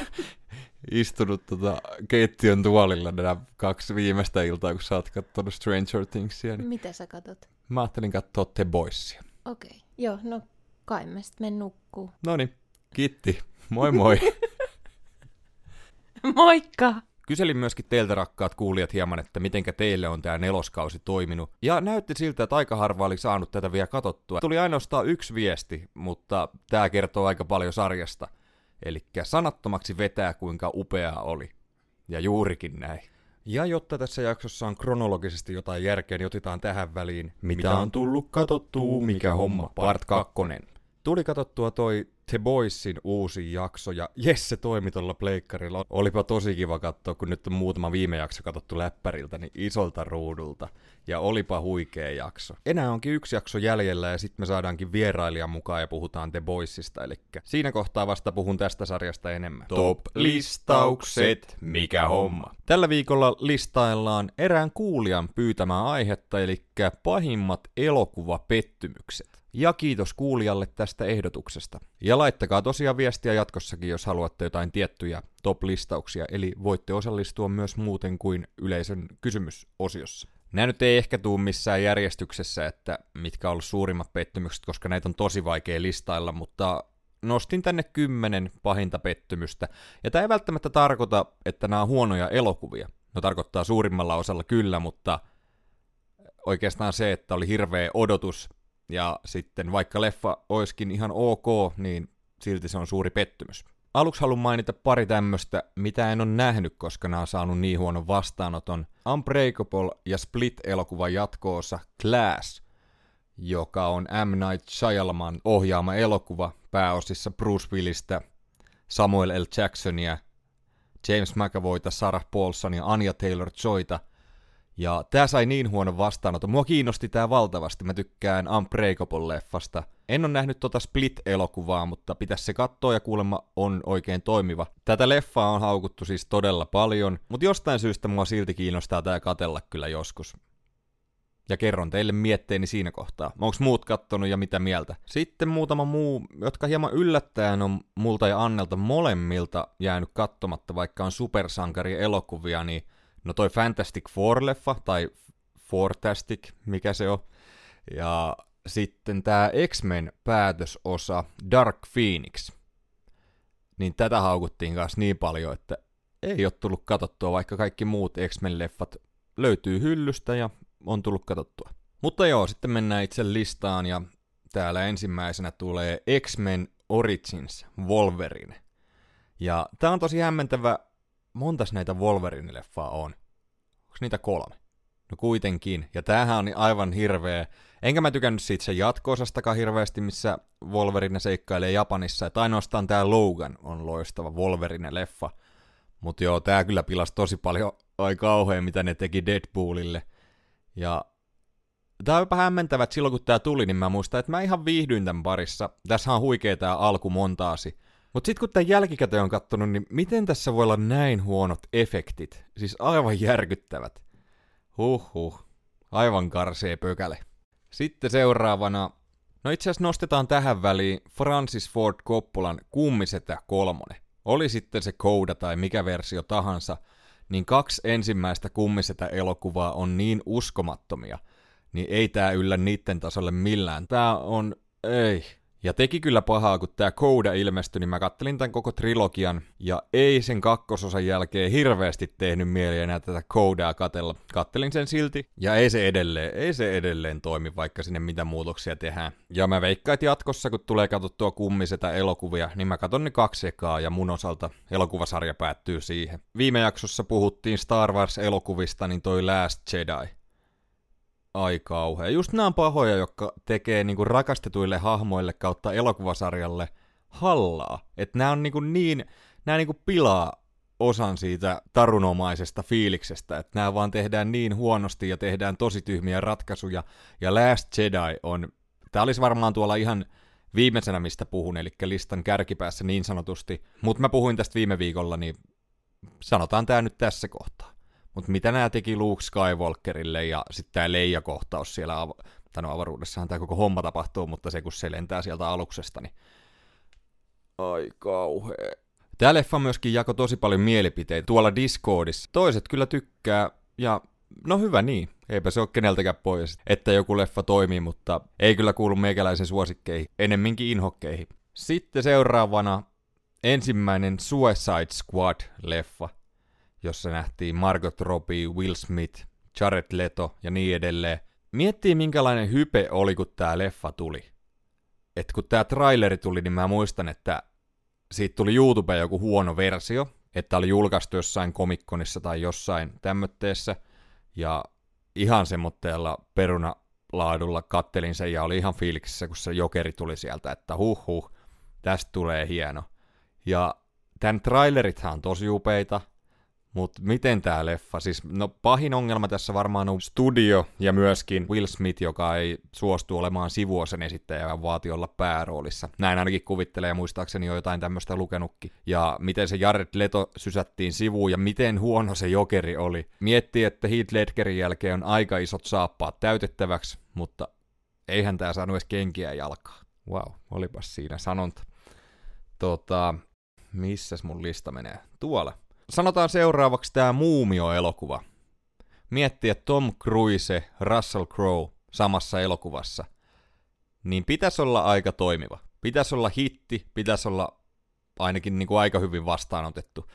istunut tota keittiön tuolilla nämä kaksi viimeistä iltaa, kun sä oot katsonut Stranger Thingsia. Niin Mitä sä katot? Mä ajattelin katsoa The Boysia. Okei. Okay. Joo, no kai me sitten nukkuu. No niin, kiitti. Moi moi. Moikka! Kyselin myöskin teiltä rakkaat kuulijat hieman, että mitenkä teille on tämä neloskausi toiminut. Ja näytti siltä, että aika harva oli saanut tätä vielä katottua. Tuli ainoastaan yksi viesti, mutta tämä kertoo aika paljon sarjasta. Eli sanattomaksi vetää kuinka upeaa oli. Ja juurikin näin. Ja jotta tässä jaksossa on kronologisesti jotain järkeä, niin otetaan tähän väliin. Mitä on tullut katottua, mikä homma, part 2. Tuli katsottua toi The Boysin uusi jakso, ja jes se toimi tuolla pleikkarilla. Olipa tosi kiva katsoa, kun nyt on muutama viime jakso katsottu läppäriltä, niin isolta ruudulta. Ja olipa huikea jakso. Enää onkin yksi jakso jäljellä, ja sitten me saadaankin vierailijan mukaan ja puhutaan The Boysista, eli siinä kohtaa vasta puhun tästä sarjasta enemmän. Top-listaukset, mikä homma. Tällä viikolla listaillaan erään kuulijan pyytämää aihetta, eli pahimmat elokuvapettymykset. Ja kiitos kuulijalle tästä ehdotuksesta. Ja laittakaa tosiaan viestiä jatkossakin, jos haluatte jotain tiettyjä top-listauksia, eli voitte osallistua myös muuten kuin yleisön kysymysosiossa. Nämä nyt ei ehkä tuu missään järjestyksessä, että mitkä on ollut suurimmat pettymykset, koska näitä on tosi vaikea listailla, mutta nostin tänne kymmenen pahinta pettymystä. Ja tämä ei välttämättä tarkoita, että nämä on huonoja elokuvia. No tarkoittaa suurimmalla osalla kyllä, mutta oikeastaan se, että oli hirveä odotus ja sitten vaikka leffa oiskin ihan ok, niin silti se on suuri pettymys. Aluksi haluan mainita pari tämmöstä, mitä en ole nähnyt, koska nämä on saanut niin huonon vastaanoton. Unbreakable ja Split-elokuvan jatkoosa Class, joka on M. Night Shyamalan ohjaama elokuva pääosissa Bruce Willistä, Samuel L. Jacksonia, James McAvoyta, Sarah Paulsonia, Anya Taylor-Joyta – ja tää sai niin huonon vastaanoton. Mua kiinnosti tää valtavasti. Mä tykkään Unbreakable-leffasta. En ole nähnyt tota Split-elokuvaa, mutta pitäisi se katsoa ja kuulemma on oikein toimiva. Tätä leffaa on haukuttu siis todella paljon, mutta jostain syystä mua silti kiinnostaa tää katella kyllä joskus. Ja kerron teille mietteeni siinä kohtaa. Onko muut kattonut ja mitä mieltä? Sitten muutama muu, jotka hieman yllättäen on multa ja Annelta molemmilta jäänyt katsomatta, vaikka on supersankari elokuvia, niin No toi Fantastic Four-leffa, tai Fortastic, mikä se on. Ja sitten tämä X-Men päätösosa Dark Phoenix. Niin tätä haukuttiin kanssa niin paljon, että ei ole tullut katsottua, vaikka kaikki muut X-Men-leffat löytyy hyllystä ja on tullut katsottua. Mutta joo, sitten mennään itse listaan ja täällä ensimmäisenä tulee X-Men Origins Wolverine. Ja tää on tosi hämmentävä montas näitä Wolverine-leffaa on? Onko niitä kolme? No kuitenkin. Ja tämähän on aivan hirveä. Enkä mä tykännyt siitä sen jatko-osastakaan hirveästi, missä Wolverine seikkailee Japanissa. Että ainoastaan tämä Logan on loistava Wolverine-leffa. Mutta joo, tää kyllä pilasi tosi paljon ai kauhean, mitä ne teki Deadpoolille. Ja Tää on jopa hämmentävä, että silloin kun tää tuli, niin mä muistan, että mä ihan viihdyin tämän parissa. Tässä on huikea tää alkumontaasi. Mutta sitten kun tämän jälkikäteen on kattonut, niin miten tässä voi olla näin huonot efektit? Siis aivan järkyttävät. Huhhuh. Aivan karsee pökäle. Sitten seuraavana, no itse asiassa nostetaan tähän väliin Francis Ford Coppolan Kummisetä kolmonen. Oli sitten se kouda tai mikä versio tahansa, niin kaksi ensimmäistä Kummisetä elokuvaa on niin uskomattomia, niin ei tää yllä niitten tasolle millään. Tää on, ei, ja teki kyllä pahaa, kun tämä Kouda ilmestyi, niin mä kattelin tämän koko trilogian, ja ei sen kakkososan jälkeen hirveästi tehnyt mieli enää tätä Koudaa katella. Kattelin sen silti, ja ei se edelleen, ei se edelleen toimi, vaikka sinne mitä muutoksia tehdään. Ja mä veikkaan, että jatkossa, kun tulee katsottua kummisetä elokuvia, niin mä katon ne kaksi ekaa, ja mun osalta elokuvasarja päättyy siihen. Viime jaksossa puhuttiin Star Wars-elokuvista, niin toi Last Jedi ai kauhea. Just nämä on pahoja, jotka tekee niinku rakastetuille hahmoille kautta elokuvasarjalle hallaa. Että nämä on niinku niin, nämä niinku pilaa osan siitä tarunomaisesta fiiliksestä, että nämä vaan tehdään niin huonosti ja tehdään tosi tyhmiä ratkaisuja. Ja Last Jedi on, tämä olisi varmaan tuolla ihan viimeisenä, mistä puhun, eli listan kärkipäässä niin sanotusti. Mutta mä puhuin tästä viime viikolla, niin sanotaan tämä nyt tässä kohtaa. Mutta mitä nämä teki Luke Skywalkerille ja sitten tämä Leija-kohtaus siellä, av- tai no avaruudessahan tämä koko homma tapahtuu, mutta se kun se lentää sieltä aluksesta, niin ai kauhea. Tämä leffa myöskin jako tosi paljon mielipiteitä tuolla Discordissa. Toiset kyllä tykkää, ja no hyvä niin, eipä se ole keneltäkään pois, että joku leffa toimii, mutta ei kyllä kuulu meikäläisen suosikkeihin, enemminkin inhokkeihin. Sitten seuraavana ensimmäinen Suicide Squad-leffa jossa nähtiin Margot Robbie, Will Smith, Jared Leto ja niin edelleen. Miettii minkälainen hype oli, kun tää leffa tuli. Et kun tää traileri tuli, niin mä muistan, että siitä tuli YouTubeen joku huono versio, että oli julkaistu jossain komikkonissa tai jossain tämmötteessä, ja ihan semmoitteella perunalaadulla kattelin sen ja oli ihan fiiliksissä, kun se jokeri tuli sieltä, että huh huh, tästä tulee hieno. Ja tämän trailerithan on tosi upeita, mutta miten tämä leffa, siis no pahin ongelma tässä varmaan on studio ja myöskin Will Smith, joka ei suostu olemaan sivuosen esittäjä, vaan vaati olla pääroolissa. Näin ainakin kuvittelee ja muistaakseni jo jotain tämmöistä lukenutkin. Ja miten se Jared Leto sysättiin sivuun ja miten huono se jokeri oli. Miettii, että Heath Ledgerin jälkeen on aika isot saappaat täytettäväksi, mutta eihän tämä saanut edes kenkiä jalkaa. Wow, olipas siinä sanonta. Tota, missäs mun lista menee? Tuolla sanotaan seuraavaksi tämä Muumio-elokuva. Miettii, että Tom Cruise, Russell Crowe samassa elokuvassa, niin pitäisi olla aika toimiva. Pitäisi olla hitti, pitäisi olla ainakin niin kuin aika hyvin vastaanotettu.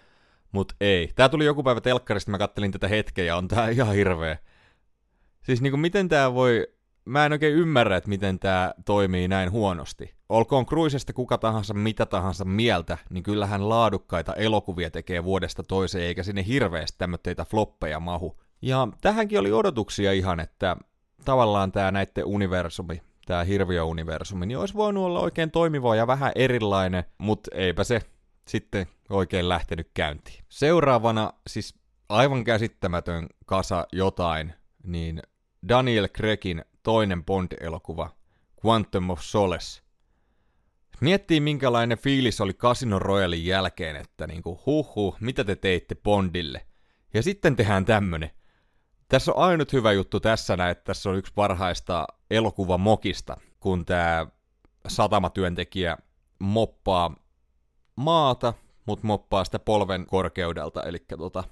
Mutta ei. Tää tuli joku päivä telkkarista, mä kattelin tätä hetkeä ja on tää ihan hirveä. Siis niin kuin miten tää voi mä en oikein ymmärrä, että miten tämä toimii näin huonosti. Olkoon Cruisesta kuka tahansa mitä tahansa mieltä, niin kyllähän laadukkaita elokuvia tekee vuodesta toiseen, eikä sinne hirveästi tämmöitä floppeja mahu. Ja tähänkin oli odotuksia ihan, että tavallaan tämä näette universumi, tämä hirviöuniversumi, niin olisi voinut olla oikein toimiva ja vähän erilainen, mutta eipä se sitten oikein lähtenyt käyntiin. Seuraavana siis aivan käsittämätön kasa jotain, niin Daniel Craigin toinen Bond-elokuva, Quantum of Solace. Miettii minkälainen fiilis oli Casino Royalin jälkeen, että niinku huh mitä te teitte Bondille. Ja sitten tehdään tämmönen. Tässä on ainut hyvä juttu tässä että tässä on yksi parhaista mokista, kun tämä satamatyöntekijä moppaa maata, mutta moppaa sitä polven korkeudelta, eli tota,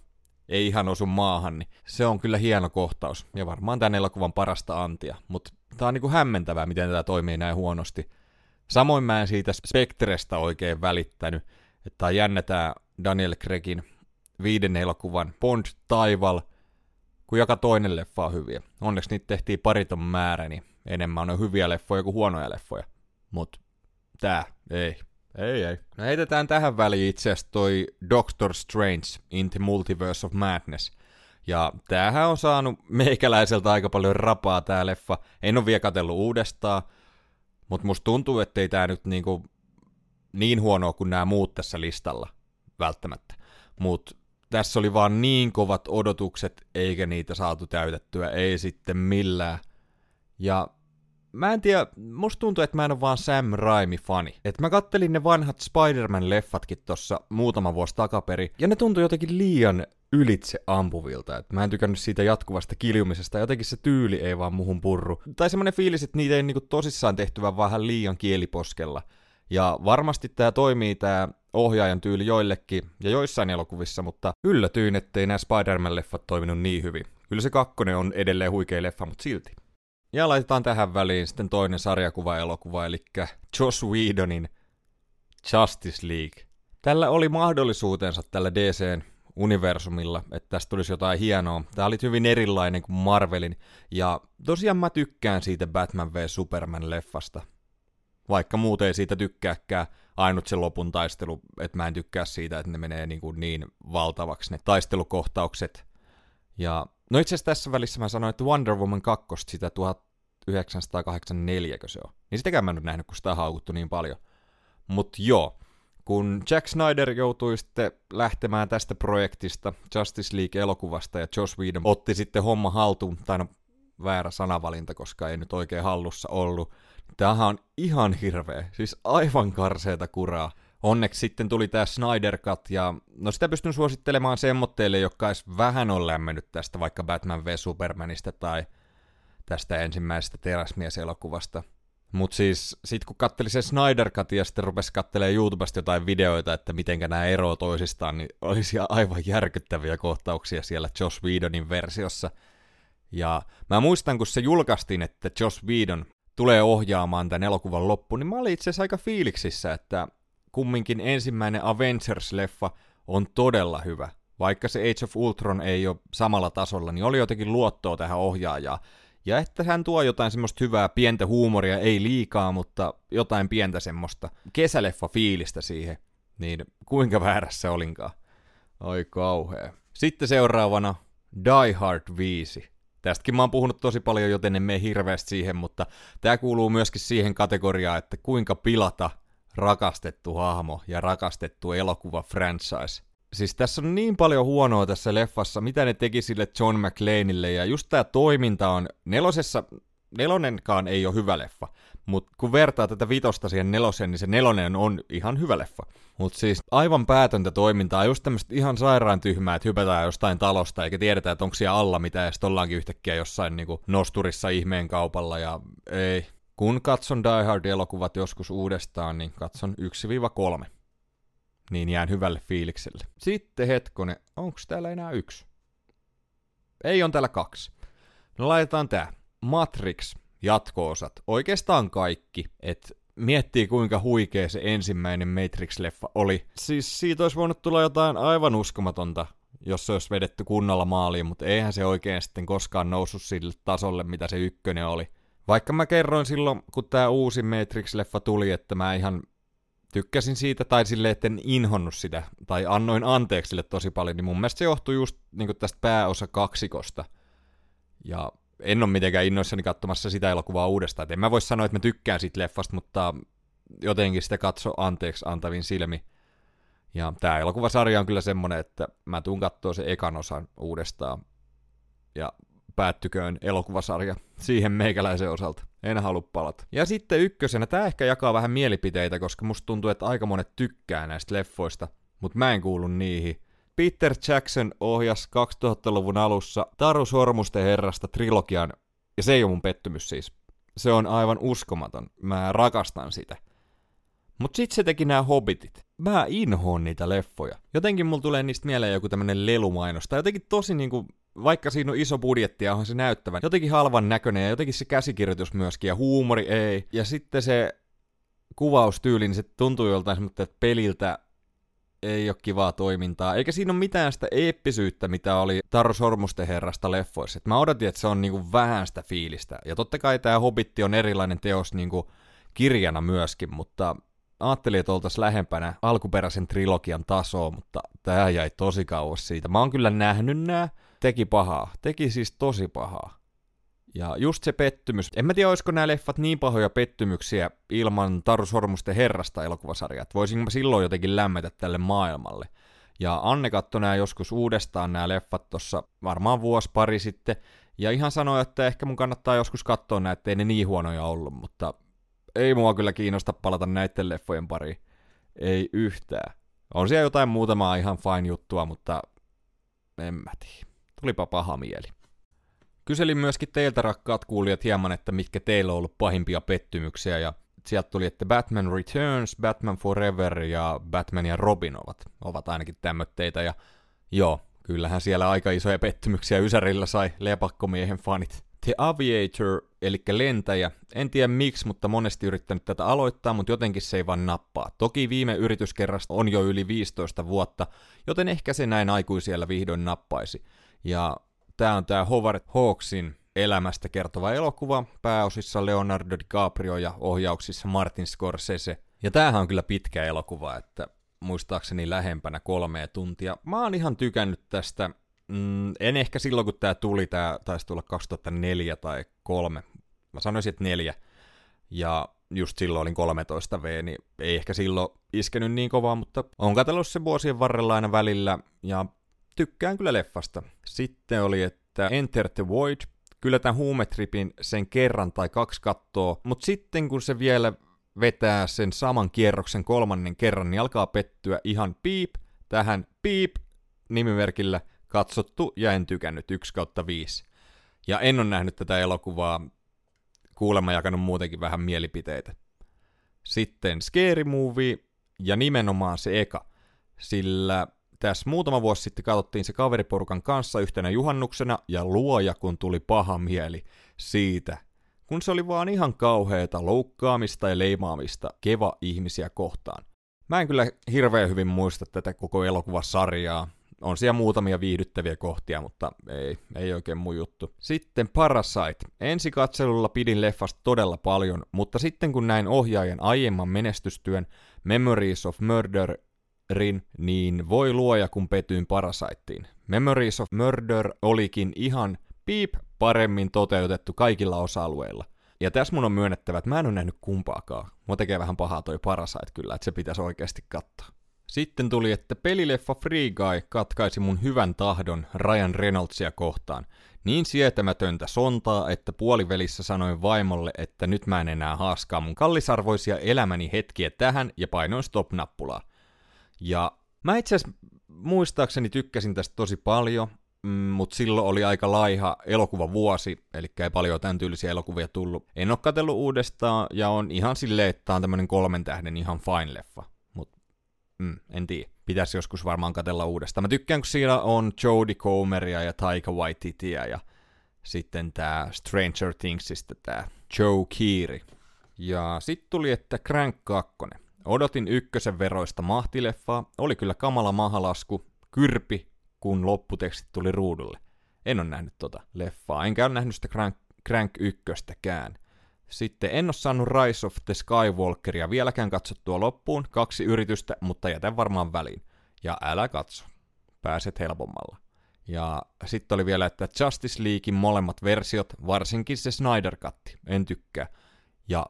ei ihan osu maahan, niin se on kyllä hieno kohtaus. Ja varmaan tämän elokuvan parasta antia. Mutta tää on niinku hämmentävää, miten tätä toimii näin huonosti. Samoin mä en siitä Spectresta oikein välittänyt, että jännä tää Daniel Craigin viiden elokuvan Bond Taival, kun joka toinen leffa on hyviä. Onneksi niitä tehtiin pariton määrä, niin enemmän on hyviä leffoja kuin huonoja leffoja. Mut tää, ei. Ei, ei. No heitetään tähän väliin itse asiassa toi Doctor Strange in the Multiverse of Madness. Ja tämähän on saanut meikäläiseltä aika paljon rapaa tää leffa. En ole vielä katsellut uudestaan, mutta musta tuntuu, ettei tää nyt niinku niin huonoa kuin nämä muut tässä listalla, välttämättä. Mutta tässä oli vaan niin kovat odotukset, eikä niitä saatu täytettyä, ei sitten millään. Ja mä en tiedä, musta tuntuu, että mä en ole vaan Sam Raimi-fani. Et mä kattelin ne vanhat Spider-Man-leffatkin tossa muutama vuosi takaperi, ja ne tuntui jotenkin liian ylitse ampuvilta. Et mä en tykännyt siitä jatkuvasta kiljumisesta. Jotenkin se tyyli ei vaan muhun purru. Tai semmonen fiilis, että niitä ei niinku tosissaan tehty vaan vähän liian kieliposkella. Ja varmasti tämä toimii tämä ohjaajan tyyli joillekin ja joissain elokuvissa, mutta yllätyin, ettei nämä Spider-Man-leffat toiminut niin hyvin. Kyllä se kakkonen on edelleen huikea leffa, mutta silti. Ja laitetaan tähän väliin sitten toinen sarjakuva-elokuva, eli Joss Whedonin Justice League. Tällä oli mahdollisuutensa tällä DCn universumilla, että tästä tulisi jotain hienoa. Tämä oli hyvin erilainen kuin Marvelin, ja tosiaan mä tykkään siitä Batman v Superman-leffasta. Vaikka muuten ei siitä tykkääkään, ainut se lopun taistelu, että mä en tykkää siitä, että ne menee niin, kuin niin valtavaksi ne taistelukohtaukset. Ja no itse asiassa tässä välissä mä sanoin, että Wonder Woman 2, sitä 1984, se on. Niin sitäkään mä en ole nähnyt, kun sitä haukuttu niin paljon. Mut joo, kun Jack Snyder joutui sitten lähtemään tästä projektista, Justice League-elokuvasta, ja Joss Whedon otti sitten homma haltuun, tai no väärä sanavalinta, koska ei nyt oikein hallussa ollut. Tämähän on ihan hirveä, siis aivan karseeta kuraa. Onneksi sitten tuli tämä Snyder Cut, ja no sitä pystyn suosittelemaan semmotteille, jotka edes vähän on lämmennyt tästä, vaikka Batman v Supermanista tai tästä ensimmäisestä teräsmieselokuvasta. Mut siis sit kun katteli se Snyder Cut ja sitten rupesi kattelemaan YouTubesta jotain videoita, että mitenkä nämä eroavat toisistaan, niin olisi aivan järkyttäviä kohtauksia siellä Josh Whedonin versiossa. Ja mä muistan, kun se julkaistiin, että Josh Whedon tulee ohjaamaan tämän elokuvan loppuun, niin mä olin itse asiassa aika fiiliksissä, että kumminkin ensimmäinen Avengers-leffa on todella hyvä. Vaikka se Age of Ultron ei ole samalla tasolla, niin oli jotenkin luottoa tähän ohjaajaan. Ja että hän tuo jotain semmoista hyvää pientä huumoria, ei liikaa, mutta jotain pientä semmoista kesäleffa-fiilistä siihen. Niin kuinka väärässä olinkaan. Oi kauhea. Sitten seuraavana Die Hard 5. Tästäkin mä oon puhunut tosi paljon, joten en mene hirveästi siihen, mutta tämä kuuluu myöskin siihen kategoriaan, että kuinka pilata rakastettu hahmo ja rakastettu elokuva franchise. Siis tässä on niin paljon huonoa tässä leffassa, mitä ne teki sille John McClaneille, ja just tämä toiminta on nelosessa, nelonenkaan ei ole hyvä leffa, mutta kun vertaa tätä vitosta siihen neloseen, niin se nelonen on ihan hyvä leffa. Mutta siis aivan päätöntä toimintaa, just tämmöistä ihan sairaan tyhmää, että hypätään jostain talosta, eikä tiedetä, että onko siellä alla mitä, ja sitten ollaankin yhtäkkiä jossain niinku nosturissa ihmeen kaupalla, ja ei. Kun katson Die Hard-elokuvat joskus uudestaan, niin katson 1-3 niin jään hyvälle fiilikselle. Sitten hetkone, onko täällä enää yksi? Ei on täällä kaksi. No laitetaan tää. Matrix jatko-osat. Oikeastaan kaikki. Et miettii kuinka huikea se ensimmäinen Matrix-leffa oli. Siis siitä olisi voinut tulla jotain aivan uskomatonta, jos se olisi vedetty kunnolla maaliin, mutta eihän se oikein sitten koskaan noussut sille tasolle, mitä se ykkönen oli. Vaikka mä kerroin silloin, kun tämä uusi Matrix-leffa tuli, että mä ihan tykkäsin siitä, tai silleen, että en inhonnut sitä, tai annoin anteeksi sille tosi paljon, niin mun mielestä se johtuu just niin tästä pääosa kaksikosta. Ja en ole mitenkään innoissani katsomassa sitä elokuvaa uudestaan. Et en mä voi sanoa, että mä tykkään siitä leffasta, mutta jotenkin sitä katso anteeksi antavin silmi. Ja tämä elokuvasarja on kyllä semmonen, että mä tuun katsoa se ekan osan uudestaan. Ja päättyköön elokuvasarja siihen meikäläisen osalta. En halua palata. Ja sitten ykkösenä, tämä ehkä jakaa vähän mielipiteitä, koska musta tuntuu, että aika monet tykkää näistä leffoista, mutta mä en kuulu niihin. Peter Jackson ohjas 2000-luvun alussa Taru Sormusten herrasta trilogian, ja se ei ole mun pettymys siis. Se on aivan uskomaton. Mä rakastan sitä. Mut sit se teki nämä hobbitit. Mä inhoon niitä leffoja. Jotenkin mulla tulee niistä mieleen joku tämmönen lelumainos. Tai jotenkin tosi niinku vaikka siinä on iso budjetti ja on se näyttävän, jotenkin halvan näköinen ja jotenkin se käsikirjoitus myöskin ja huumori ei. Ja sitten se kuvaustyyli, niin se tuntuu joltain että peliltä ei ole kivaa toimintaa, eikä siinä ole mitään sitä eeppisyyttä, mitä oli Taro Sormusten herrasta leffoissa. Et mä odotin, että se on niinku vähän sitä fiilistä. Ja totta kai tämä Hobitti on erilainen teos niinku kirjana myöskin, mutta ajattelin, että oltaisiin lähempänä alkuperäisen trilogian tasoa, mutta tämä jäi tosi kauas siitä. Mä oon kyllä nähnyt nämä, teki pahaa. Teki siis tosi pahaa. Ja just se pettymys. En mä tiedä, olisiko nämä leffat niin pahoja pettymyksiä ilman Taru Sormusten herrasta elokuvasarjaa. Voisinko mä silloin jotenkin lämmetä tälle maailmalle. Ja Anne katsoi nämä joskus uudestaan nämä leffat tuossa varmaan vuosi pari sitten. Ja ihan sanoi, että ehkä mun kannattaa joskus katsoa näitä, ettei ne niin huonoja ollut, mutta ei mua kyllä kiinnosta palata näiden leffojen pariin. Ei yhtään. On siellä jotain muutamaa ihan fine juttua, mutta en mä tiedä. Tulipa paha mieli. Kyselin myöskin teiltä rakkaat kuulijat hieman, että mitkä teillä on ollut pahimpia pettymyksiä ja sieltä tuli, että Batman Returns, Batman Forever ja Batman ja Robin ovat, ovat ainakin tämmötteitä ja joo, kyllähän siellä aika isoja pettymyksiä Ysärillä sai lepakkomiehen fanit. The Aviator, eli lentäjä. En tiedä miksi, mutta monesti yrittänyt tätä aloittaa, mutta jotenkin se ei vaan nappaa. Toki viime yrityskerrasta on jo yli 15 vuotta, joten ehkä se näin aikuisiellä vihdoin nappaisi. Ja tää on tää Howard Hawksin elämästä kertova elokuva, pääosissa Leonardo DiCaprio ja ohjauksissa Martin Scorsese. Ja tämähän on kyllä pitkä elokuva, että muistaakseni lähempänä kolmea tuntia. Mä oon ihan tykännyt tästä Mm, en ehkä silloin, kun tämä tuli, tämä taisi tulla 2004 tai 3. Mä sanoisin, että neljä. Ja just silloin olin 13 V, niin ei ehkä silloin iskenyt niin kovaa, mutta on katsellut se vuosien varrella aina välillä, ja tykkään kyllä leffasta. Sitten oli, että Enter the Void, kyllä tämän huumetripin sen kerran tai kaksi kattoo, mutta sitten kun se vielä vetää sen saman kierroksen kolmannen kerran, niin alkaa pettyä ihan piip tähän piip nimimerkillä – katsottu ja en tykännyt 1 kautta 5. Ja en ole nähnyt tätä elokuvaa, kuulemma jakanut muutenkin vähän mielipiteitä. Sitten Scary Movie ja nimenomaan se eka, sillä tässä muutama vuosi sitten katsottiin se kaveriporukan kanssa yhtenä juhannuksena ja luoja kun tuli paha mieli siitä, kun se oli vaan ihan kauheeta loukkaamista ja leimaamista keva ihmisiä kohtaan. Mä en kyllä hirveän hyvin muista tätä koko elokuvasarjaa, on siellä muutamia viihdyttäviä kohtia, mutta ei, ei oikein mun juttu. Sitten Parasite. Ensikatselulla pidin leffasta todella paljon, mutta sitten kun näin ohjaajan aiemman menestystyön Memories of Murderin, niin voi luoja kun petyin Parasittiin. Memories of Murder olikin ihan piip paremmin toteutettu kaikilla osa-alueilla. Ja tässä mun on myönnettävä, että mä en ole nähnyt kumpaakaan. Mua tekee vähän pahaa toi Parasite kyllä, että se pitäisi oikeasti katsoa. Sitten tuli, että pelileffa Free Guy katkaisi mun hyvän tahdon Ryan Reynoldsia kohtaan. Niin sietämätöntä sontaa, että puolivelissä sanoin vaimolle, että nyt mä en enää haaskaa mun kallisarvoisia elämäni hetkiä tähän ja painoin stop-nappulaa. Ja mä itse asiassa muistaakseni tykkäsin tästä tosi paljon, mm, mutta silloin oli aika laiha elokuva vuosi, eli ei paljon tämän tyylisiä elokuvia tullut. En oo katsellut uudestaan ja on ihan silleen, että tää on tämmönen kolmen tähden ihan fine leffa mm, en tiedä. Pitäisi joskus varmaan katella uudestaan. Mä tykkään, kun siinä on Jodie Comeria ja Taika Waititia ja sitten tää Stranger Thingsista tää Joe Keeri. Ja sitten tuli, että Crank 2. Odotin ykkösen veroista mahtileffaa. Oli kyllä kamala mahalasku. Kyrpi, kun lopputekstit tuli ruudulle. En ole nähnyt tota leffaa. Enkä ole nähnyt sitä Crank, Crank ykköstäkään. Sitten en ole saanut Rise of the Skywalkeria vieläkään katsottua loppuun, kaksi yritystä, mutta jätän varmaan väliin. Ja älä katso, pääset helpommalla. Ja sitten oli vielä, että Justice Leaguein molemmat versiot, varsinkin se Snyder Cut, en tykkää. Ja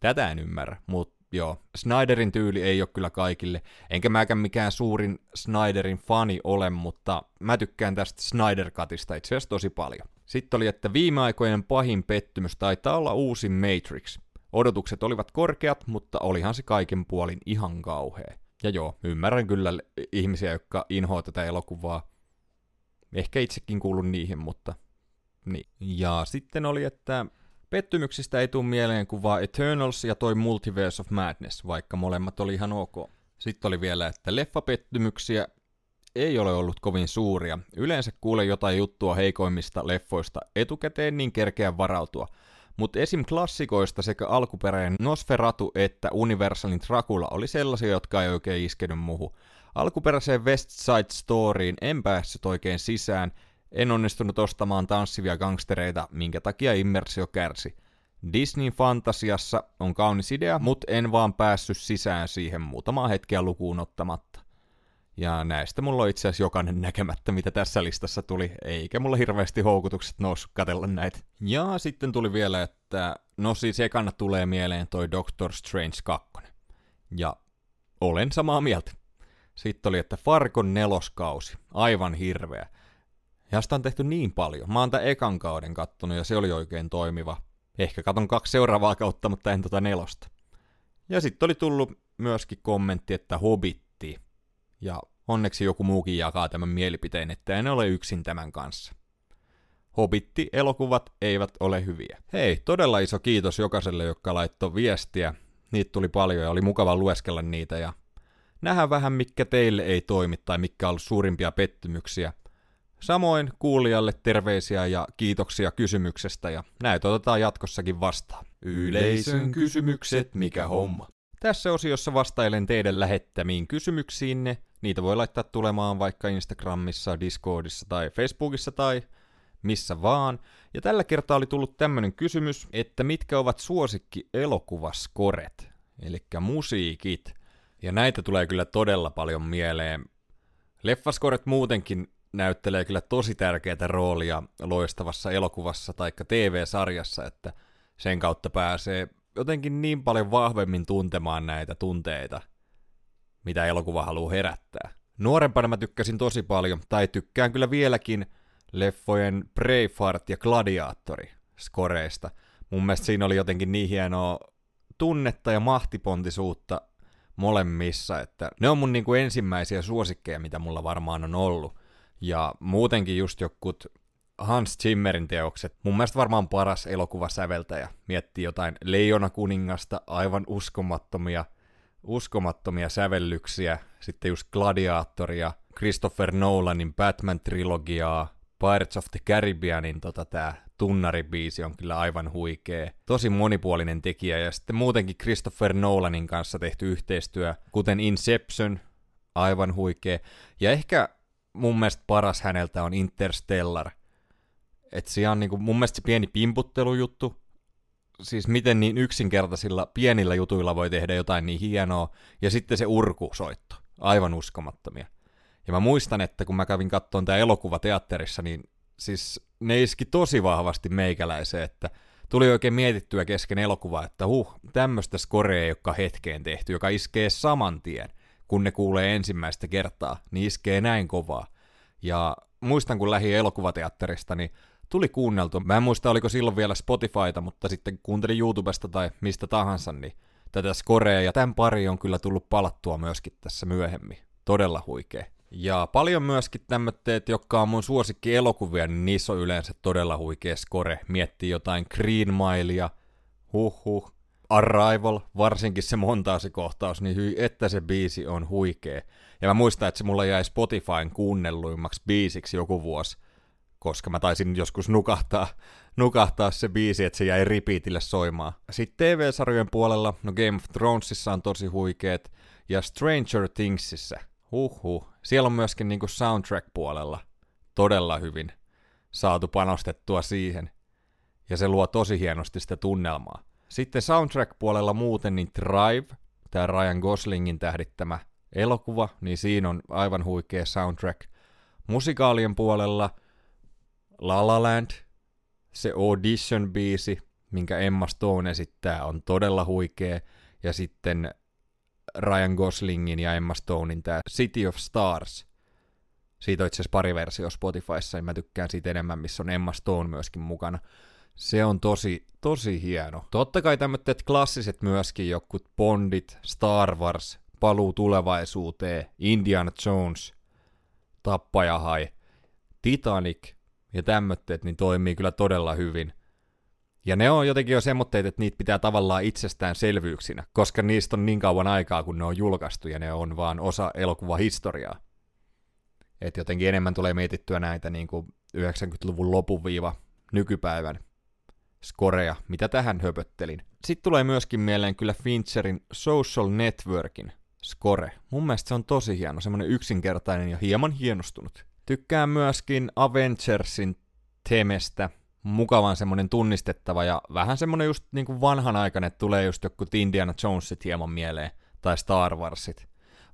tätä en ymmärrä, mutta joo, Snyderin tyyli ei ole kyllä kaikille, enkä mäkään mikään suurin Snyderin fani ole, mutta mä tykkään tästä Snyder Cutista itse asiassa tosi paljon. Sitten oli, että viime aikojen pahin pettymys taitaa olla uusi Matrix. Odotukset olivat korkeat, mutta olihan se kaiken puolin ihan kauhea. Ja joo, ymmärrän kyllä ihmisiä, jotka inhoa tätä elokuvaa. Ehkä itsekin kuulun niihin, mutta niin. Ja sitten oli, että pettymyksistä ei tule mieleen kuvaa Eternals ja toi Multiverse of Madness, vaikka molemmat oli ihan ok. Sitten oli vielä, että leffapettymyksiä ei ole ollut kovin suuria. Yleensä kuulee jotain juttua heikoimmista leffoista etukäteen niin kerkeä varautua. Mutta esim. klassikoista sekä alkuperäinen Nosferatu että Universalin Dracula oli sellaisia, jotka ei oikein iskenyt muhu. Alkuperäiseen West Side Storyin en päässyt oikein sisään, en onnistunut ostamaan tanssivia gangstereita, minkä takia immersio kärsi. Disney Fantasiassa on kaunis idea, mutta en vaan päässyt sisään siihen muutamaa hetkeä lukuun ottamatta. Ja näistä mulla on itse asiassa jokainen näkemättä, mitä tässä listassa tuli, eikä mulla hirveästi houkutukset noussut katella näitä. Ja sitten tuli vielä, että no siis ekana tulee mieleen toi Doctor Strange 2. Ja olen samaa mieltä. Sitten oli, että Farkon neloskausi, aivan hirveä. Ja sitä on tehty niin paljon. Mä oon tämän ekan kauden kattonut ja se oli oikein toimiva. Ehkä katon kaksi seuraavaa kautta, mutta en tota nelosta. Ja sitten oli tullut myöskin kommentti, että Hobbitti. Ja onneksi joku muukin jakaa tämän mielipiteen, että en ole yksin tämän kanssa. Hobitti-elokuvat eivät ole hyviä. Hei, todella iso kiitos jokaiselle, joka laittoi viestiä. Niitä tuli paljon ja oli mukava lueskella niitä ja nähdään vähän, mikä teille ei toimi tai mikä on ollut suurimpia pettymyksiä. Samoin kuulijalle terveisiä ja kiitoksia kysymyksestä ja näitä otetaan jatkossakin vastaan. Yleisön kysymykset, mikä homma. Tässä osiossa vastailen teidän lähettämiin kysymyksiinne. Niitä voi laittaa tulemaan vaikka Instagramissa, Discordissa tai Facebookissa tai missä vaan. Ja tällä kertaa oli tullut tämmönen kysymys, että mitkä ovat suosikki elokuvaskoret, eli musiikit. Ja näitä tulee kyllä todella paljon mieleen. Leffaskoret muutenkin näyttelee kyllä tosi tärkeää roolia loistavassa elokuvassa tai TV-sarjassa, että sen kautta pääsee jotenkin niin paljon vahvemmin tuntemaan näitä tunteita, mitä elokuva haluaa herättää. Nuorempana mä tykkäsin tosi paljon, tai tykkään kyllä vieläkin leffojen Braveheart ja Gladiatori skoreista. Mun mielestä siinä oli jotenkin niin hienoa tunnetta ja mahtipontisuutta molemmissa, että ne on mun niinku ensimmäisiä suosikkeja, mitä mulla varmaan on ollut. Ja muutenkin just jokut Hans Zimmerin teokset. Mun mielestä varmaan paras elokuvasäveltäjä. Miettii jotain Leijona kuningasta, aivan uskomattomia, uskomattomia sävellyksiä. Sitten just Gladiatoria, Christopher Nolanin Batman-trilogiaa, Pirates of the Caribbeanin tota, tää tunnaribiisi on kyllä aivan huikee. Tosi monipuolinen tekijä ja sitten muutenkin Christopher Nolanin kanssa tehty yhteistyö, kuten Inception, aivan huikee. Ja ehkä mun mielestä paras häneltä on Interstellar. Et siellä on niinku mun mielestä se pieni pimputtelujuttu, siis miten niin yksinkertaisilla pienillä jutuilla voi tehdä jotain niin hienoa, ja sitten se urkusoitto, aivan uskomattomia. Ja mä muistan, että kun mä kävin kattoon tää elokuva teatterissa, niin siis ne iski tosi vahvasti meikäläiseen, että tuli oikein mietittyä kesken elokuvaa, että huh, tämmöistä skorea olekaan hetkeen tehty, joka iskee saman tien, kun ne kuulee ensimmäistä kertaa, niin iskee näin kovaa. Ja muistan, kun lähi elokuvateatterista, niin tuli kuunneltu. Mä en muista, oliko silloin vielä Spotifyta, mutta sitten kuuntelin YouTubesta tai mistä tahansa, niin tätä skorea, ja tämän pari on kyllä tullut palattua myöskin tässä myöhemmin. Todella huikea. Ja paljon myöskin tämmötteet, jotka on mun suosikki elokuvia, niin niissä on yleensä todella huikea score. Miettii jotain Green Milea, huh. Arrival, varsinkin se montaasikohtaus, niin hyi, että se biisi on huikea. Ja mä muistan, että se mulla jäi Spotifyn kuunnelluimmaksi biisiksi joku vuosi, koska mä taisin joskus nukahtaa, nukahtaa se biisi, että se jäi repeatille soimaan. Sitten TV-sarjojen puolella, no Game of Thronesissa on tosi huikeet, ja Stranger Thingsissä – Huhhuh. Siellä on myöskin niinku soundtrack-puolella todella hyvin saatu panostettua siihen. Ja se luo tosi hienosti sitä tunnelmaa. Sitten soundtrack-puolella muuten niin Drive, tämä Ryan Goslingin tähdittämä elokuva, niin siinä on aivan huikea soundtrack. Musikaalien puolella La La Land, se Audition-biisi, minkä Emma Stone esittää, on todella huikea. Ja sitten Ryan Goslingin ja Emma Stonein tämä City of Stars. Siitä on itse asiassa pari versio Spotifyssa, ja mä tykkään siitä enemmän, missä on Emma Stone myöskin mukana. Se on tosi, tosi hieno. Totta kai tämmöiset klassiset myöskin, jokut Bondit, Star Wars, Paluu tulevaisuuteen, Indiana Jones, Tappajahai, Titanic ja tämmötteet, niin toimii kyllä todella hyvin. Ja ne on jotenkin jo semmoitteet, että niitä pitää tavallaan itsestäänselvyyksinä, koska niistä on niin kauan aikaa, kun ne on julkaistu, ja ne on vaan osa elokuvahistoriaa. Että jotenkin enemmän tulee mietittyä näitä niin kuin 90-luvun lopun viiva nykypäivän skoreja, mitä tähän höpöttelin. Sitten tulee myöskin mieleen kyllä Fincherin Social Networkin score. Mun mielestä se on tosi hieno, semmonen yksinkertainen ja hieman hienostunut. Tykkään myöskin Avengersin temestä, mukavan semmoinen tunnistettava ja vähän semmoinen just niin kuin vanhanaikainen, tulee just joku Indiana Jonesit hieman mieleen, tai Star Warsit.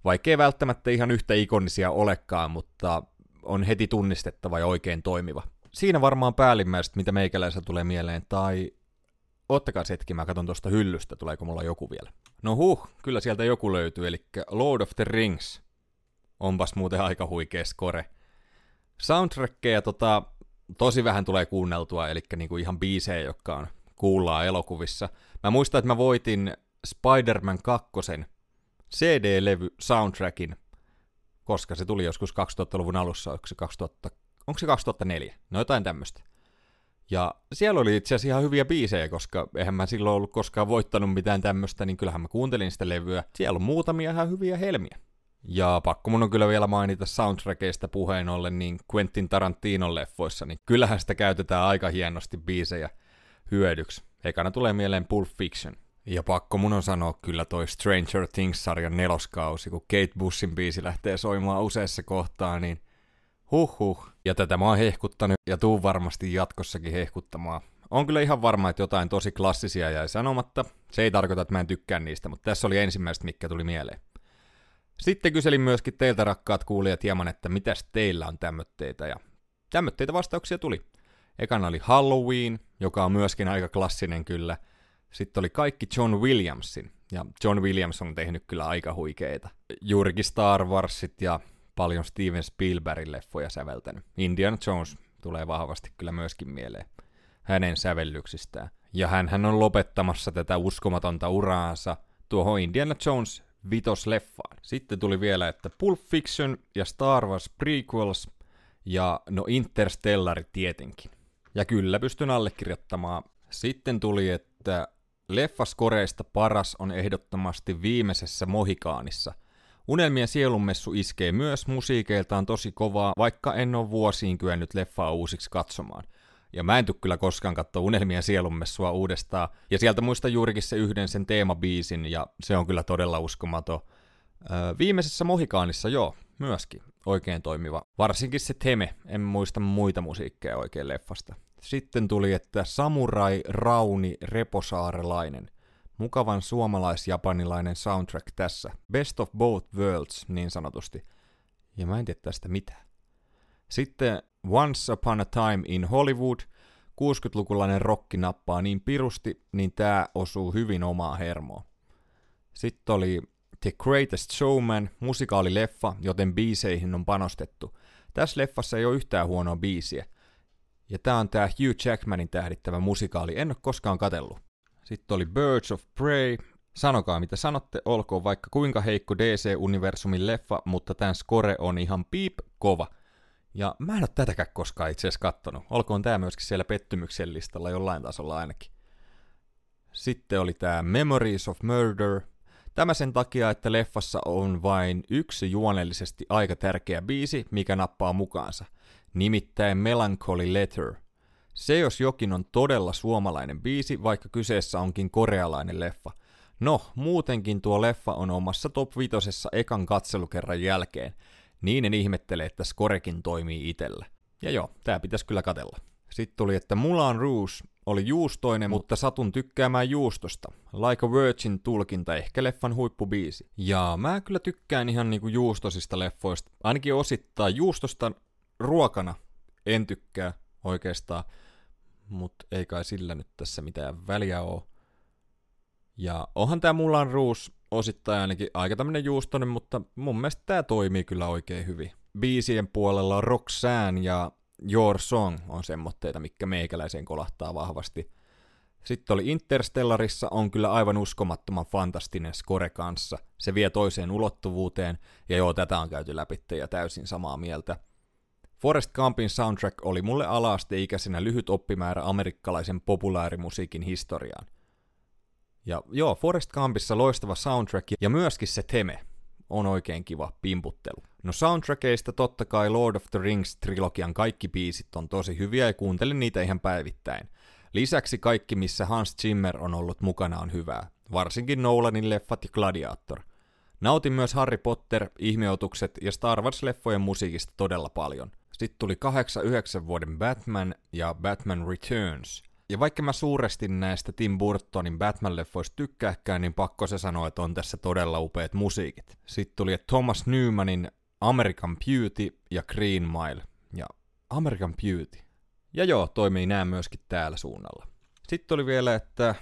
Vaikkei välttämättä ihan yhtä ikonisia olekaan, mutta on heti tunnistettava ja oikein toimiva. Siinä varmaan päällimmäiset, mitä meikäläisellä tulee mieleen, tai ottakaa hetki, mä katson tuosta hyllystä, tuleeko mulla joku vielä. No huh, kyllä sieltä joku löytyy, eli Lord of the Rings. Onpas muuten aika huikea score. Soundtrackeja tota, tosi vähän tulee kuunneltua, eli niinku ihan biisejä, jotka on kuullaan elokuvissa. Mä muistan, että mä voitin Spider-Man 2 CD-levy soundtrackin koska se tuli joskus 2000-luvun alussa, onko se, 2000, onko se 2004? No jotain tämmöistä. Ja siellä oli itse asiassa ihan hyviä biisejä, koska eihän mä silloin ollut koskaan voittanut mitään tämmöistä, niin kyllähän mä kuuntelin sitä levyä. Siellä on muutamia ihan hyviä helmiä. Ja pakko mun on kyllä vielä mainita soundtrackeista puheen ollen, niin Quentin Tarantinon leffoissa, niin kyllähän sitä käytetään aika hienosti biisejä hyödyksi. Ekana tulee mieleen Pulp Fiction. Ja pakko mun on sanoa kyllä toi Stranger Things-sarjan neloskausi, kun Kate Bushin biisi lähtee soimaan useassa kohtaa, niin Huhhuh. Ja tätä mä oon hehkuttanut ja tuun varmasti jatkossakin hehkuttamaan. On kyllä ihan varma, että jotain tosi klassisia jäi sanomatta. Se ei tarkoita, että mä en tykkää niistä, mutta tässä oli ensimmäistä, mikä tuli mieleen. Sitten kyselin myöskin teiltä rakkaat kuulijat hieman, että mitäs teillä on tämmötteitä, ja tämmötteitä vastauksia tuli. Ekana oli Halloween, joka on myöskin aika klassinen kyllä. Sitten oli kaikki John Williamsin, ja John Williams on tehnyt kyllä aika huikeita. Juurikin Star Warsit ja paljon Steven Spielbergin leffoja säveltänyt. Indiana Jones tulee vahvasti kyllä myöskin mieleen hänen sävellyksistään. Ja hän on lopettamassa tätä uskomatonta uraansa tuohon Indiana Jones vitosleffaan. Sitten tuli vielä, että Pulp Fiction ja Star Wars prequels ja no Interstellar tietenkin. Ja kyllä pystyn allekirjoittamaan. Sitten tuli, että leffaskoreista paras on ehdottomasti viimeisessä Mohikaanissa – Unelmien sielunmessu iskee myös musiikeiltaan tosi kovaa, vaikka en ole vuosiin kyennyt leffaa uusiksi katsomaan. Ja mä en tule kyllä koskaan katsoa Unelmien sielunmessua uudestaan. Ja sieltä muista juurikin se yhden sen teemabiisin, ja se on kyllä todella uskomaton. Öö, viimeisessä Mohikaanissa joo, myöskin oikein toimiva. Varsinkin se Teme, en muista muita musiikkeja oikein leffasta. Sitten tuli, että Samurai Rauni Reposaarelainen. Mukavan suomalais-japanilainen soundtrack tässä. Best of both worlds, niin sanotusti. Ja mä en tiedä tästä mitään. Sitten Once Upon a Time in Hollywood. 60-lukulainen rokki nappaa niin pirusti, niin tää osuu hyvin omaa hermoa. Sitten oli The Greatest Showman, musikaalileffa, joten biiseihin on panostettu. Tässä leffassa ei ole yhtään huonoa biisiä. Ja tää on tää Hugh Jackmanin tähdittävä musikaali, en ole koskaan katellut. Sitten oli Birds of Prey. Sanokaa mitä sanotte, olkoon vaikka kuinka heikko DC-universumin leffa, mutta tämän score on ihan piip kova. Ja mä en ole tätäkään koskaan itse asiassa kattonut. Olkoon tämä myöskin siellä pettymyksen listalla jollain tasolla ainakin. Sitten oli tämä Memories of Murder. Tämä sen takia, että leffassa on vain yksi juonellisesti aika tärkeä biisi, mikä nappaa mukaansa. Nimittäin Melancholy Letter – se jos jokin on todella suomalainen biisi, vaikka kyseessä onkin korealainen leffa. No, muutenkin tuo leffa on omassa top vitosessa ekan katselukerran jälkeen. Niin en ihmettele, että Skorekin toimii itellä. Ja joo, tää pitäisi kyllä katella. Sitten tuli, että Mulan Rouge oli juustoinen, mutta satun tykkäämään juustosta. Like a Virgin tulkinta, ehkä leffan huippubiisi. Ja mä kyllä tykkään ihan niinku juustosista leffoista. Ainakin osittain juustosta ruokana en tykkää oikeastaan mutta ei kai sillä nyt tässä mitään väliä ole. Ja onhan tämä Mulan Rouge osittain ainakin aika tämmönen juustonen, mutta mun mielestä tämä toimii kyllä oikein hyvin. Biisien puolella Roxanne ja Your Song on semmoitteita, mikä meikäläiseen kolahtaa vahvasti. Sitten oli Interstellarissa on kyllä aivan uskomattoman fantastinen score kanssa. Se vie toiseen ulottuvuuteen, ja joo, tätä on käyty läpi ja täysin samaa mieltä. Forest Gumpin soundtrack oli mulle alaasteikäisenä lyhyt oppimäärä amerikkalaisen populaarimusiikin historiaan. Ja joo, Forest Gumpissa loistava soundtrack ja myöskin se teme on oikein kiva pimputtelu. No soundtrackeista totta kai Lord of the Rings-trilogian kaikki biisit on tosi hyviä ja kuuntelin niitä ihan päivittäin. Lisäksi kaikki, missä Hans Zimmer on ollut mukana, on hyvää. Varsinkin Nolanin leffat ja Gladiator. Nautin myös Harry Potter, ihmeotukset ja Star Wars-leffojen musiikista todella paljon. Sitten tuli 8-9 vuoden Batman ja Batman Returns. Ja vaikka mä suuresti näistä Tim Burtonin Batman-leffoista tykkääkään, niin pakko se sanoa, että on tässä todella upeat musiikit. Sitten tuli Thomas Newmanin American Beauty ja Green Mile. Ja American Beauty. Ja joo, toimii nämä myöskin täällä suunnalla. Sitten tuli vielä, että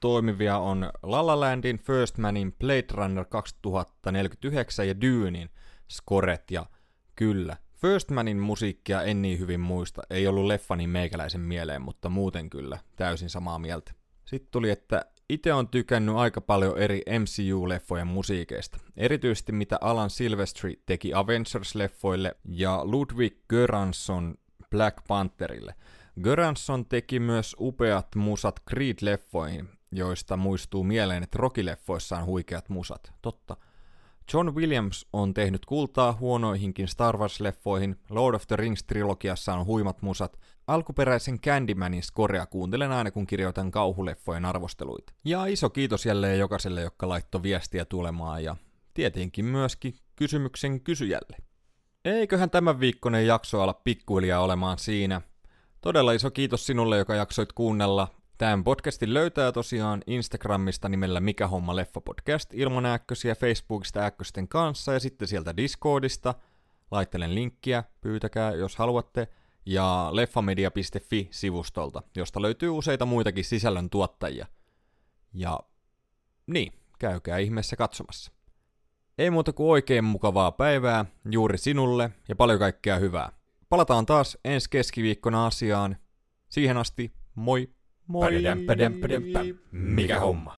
toimivia on La La Landin, First Manin, Blade Runner 2049 ja Dunein scoret ja kyllä, First Manin musiikkia en niin hyvin muista, ei ollut leffa niin meikäläisen mieleen, mutta muuten kyllä, täysin samaa mieltä. Sitten tuli, että Itse on tykännyt aika paljon eri MCU-leffojen musiikeista, erityisesti mitä Alan Silvestri teki Avengers-leffoille ja Ludwig Göransson Black Pantherille. Göransson teki myös upeat musat Creed-leffoihin, joista muistuu mieleen, että Rocky-leffoissa on huikeat musat. Totta. John Williams on tehnyt kultaa huonoihinkin Star Wars-leffoihin, Lord of the Rings-trilogiassa on huimat musat, alkuperäisen Candymanin skorea kuuntelen aina kun kirjoitan kauhuleffojen arvosteluita. Ja iso kiitos jälleen jokaiselle, joka laittoi viestiä tulemaan ja tietenkin myöskin kysymyksen kysyjälle. Eiköhän tämän viikkoinen jakso ala pikkuhiljaa olemaan siinä. Todella iso kiitos sinulle, joka jaksoit kuunnella. Tämän podcastin löytää tosiaan Instagramista nimellä Mikä homma leffa podcast ilman äkkösiä Facebookista äkkösten kanssa ja sitten sieltä Discordista. Laittelen linkkiä, pyytäkää jos haluatte. Ja leffamedia.fi-sivustolta, josta löytyy useita muitakin sisällön tuottajia. Ja niin, käykää ihmeessä katsomassa. Ei muuta kuin oikein mukavaa päivää juuri sinulle ja paljon kaikkea hyvää. Palataan taas ensi keskiviikkona asiaan. Siihen asti, moi! Moi! Pädäm, pädäm, pädäm, päm. Mikä homma?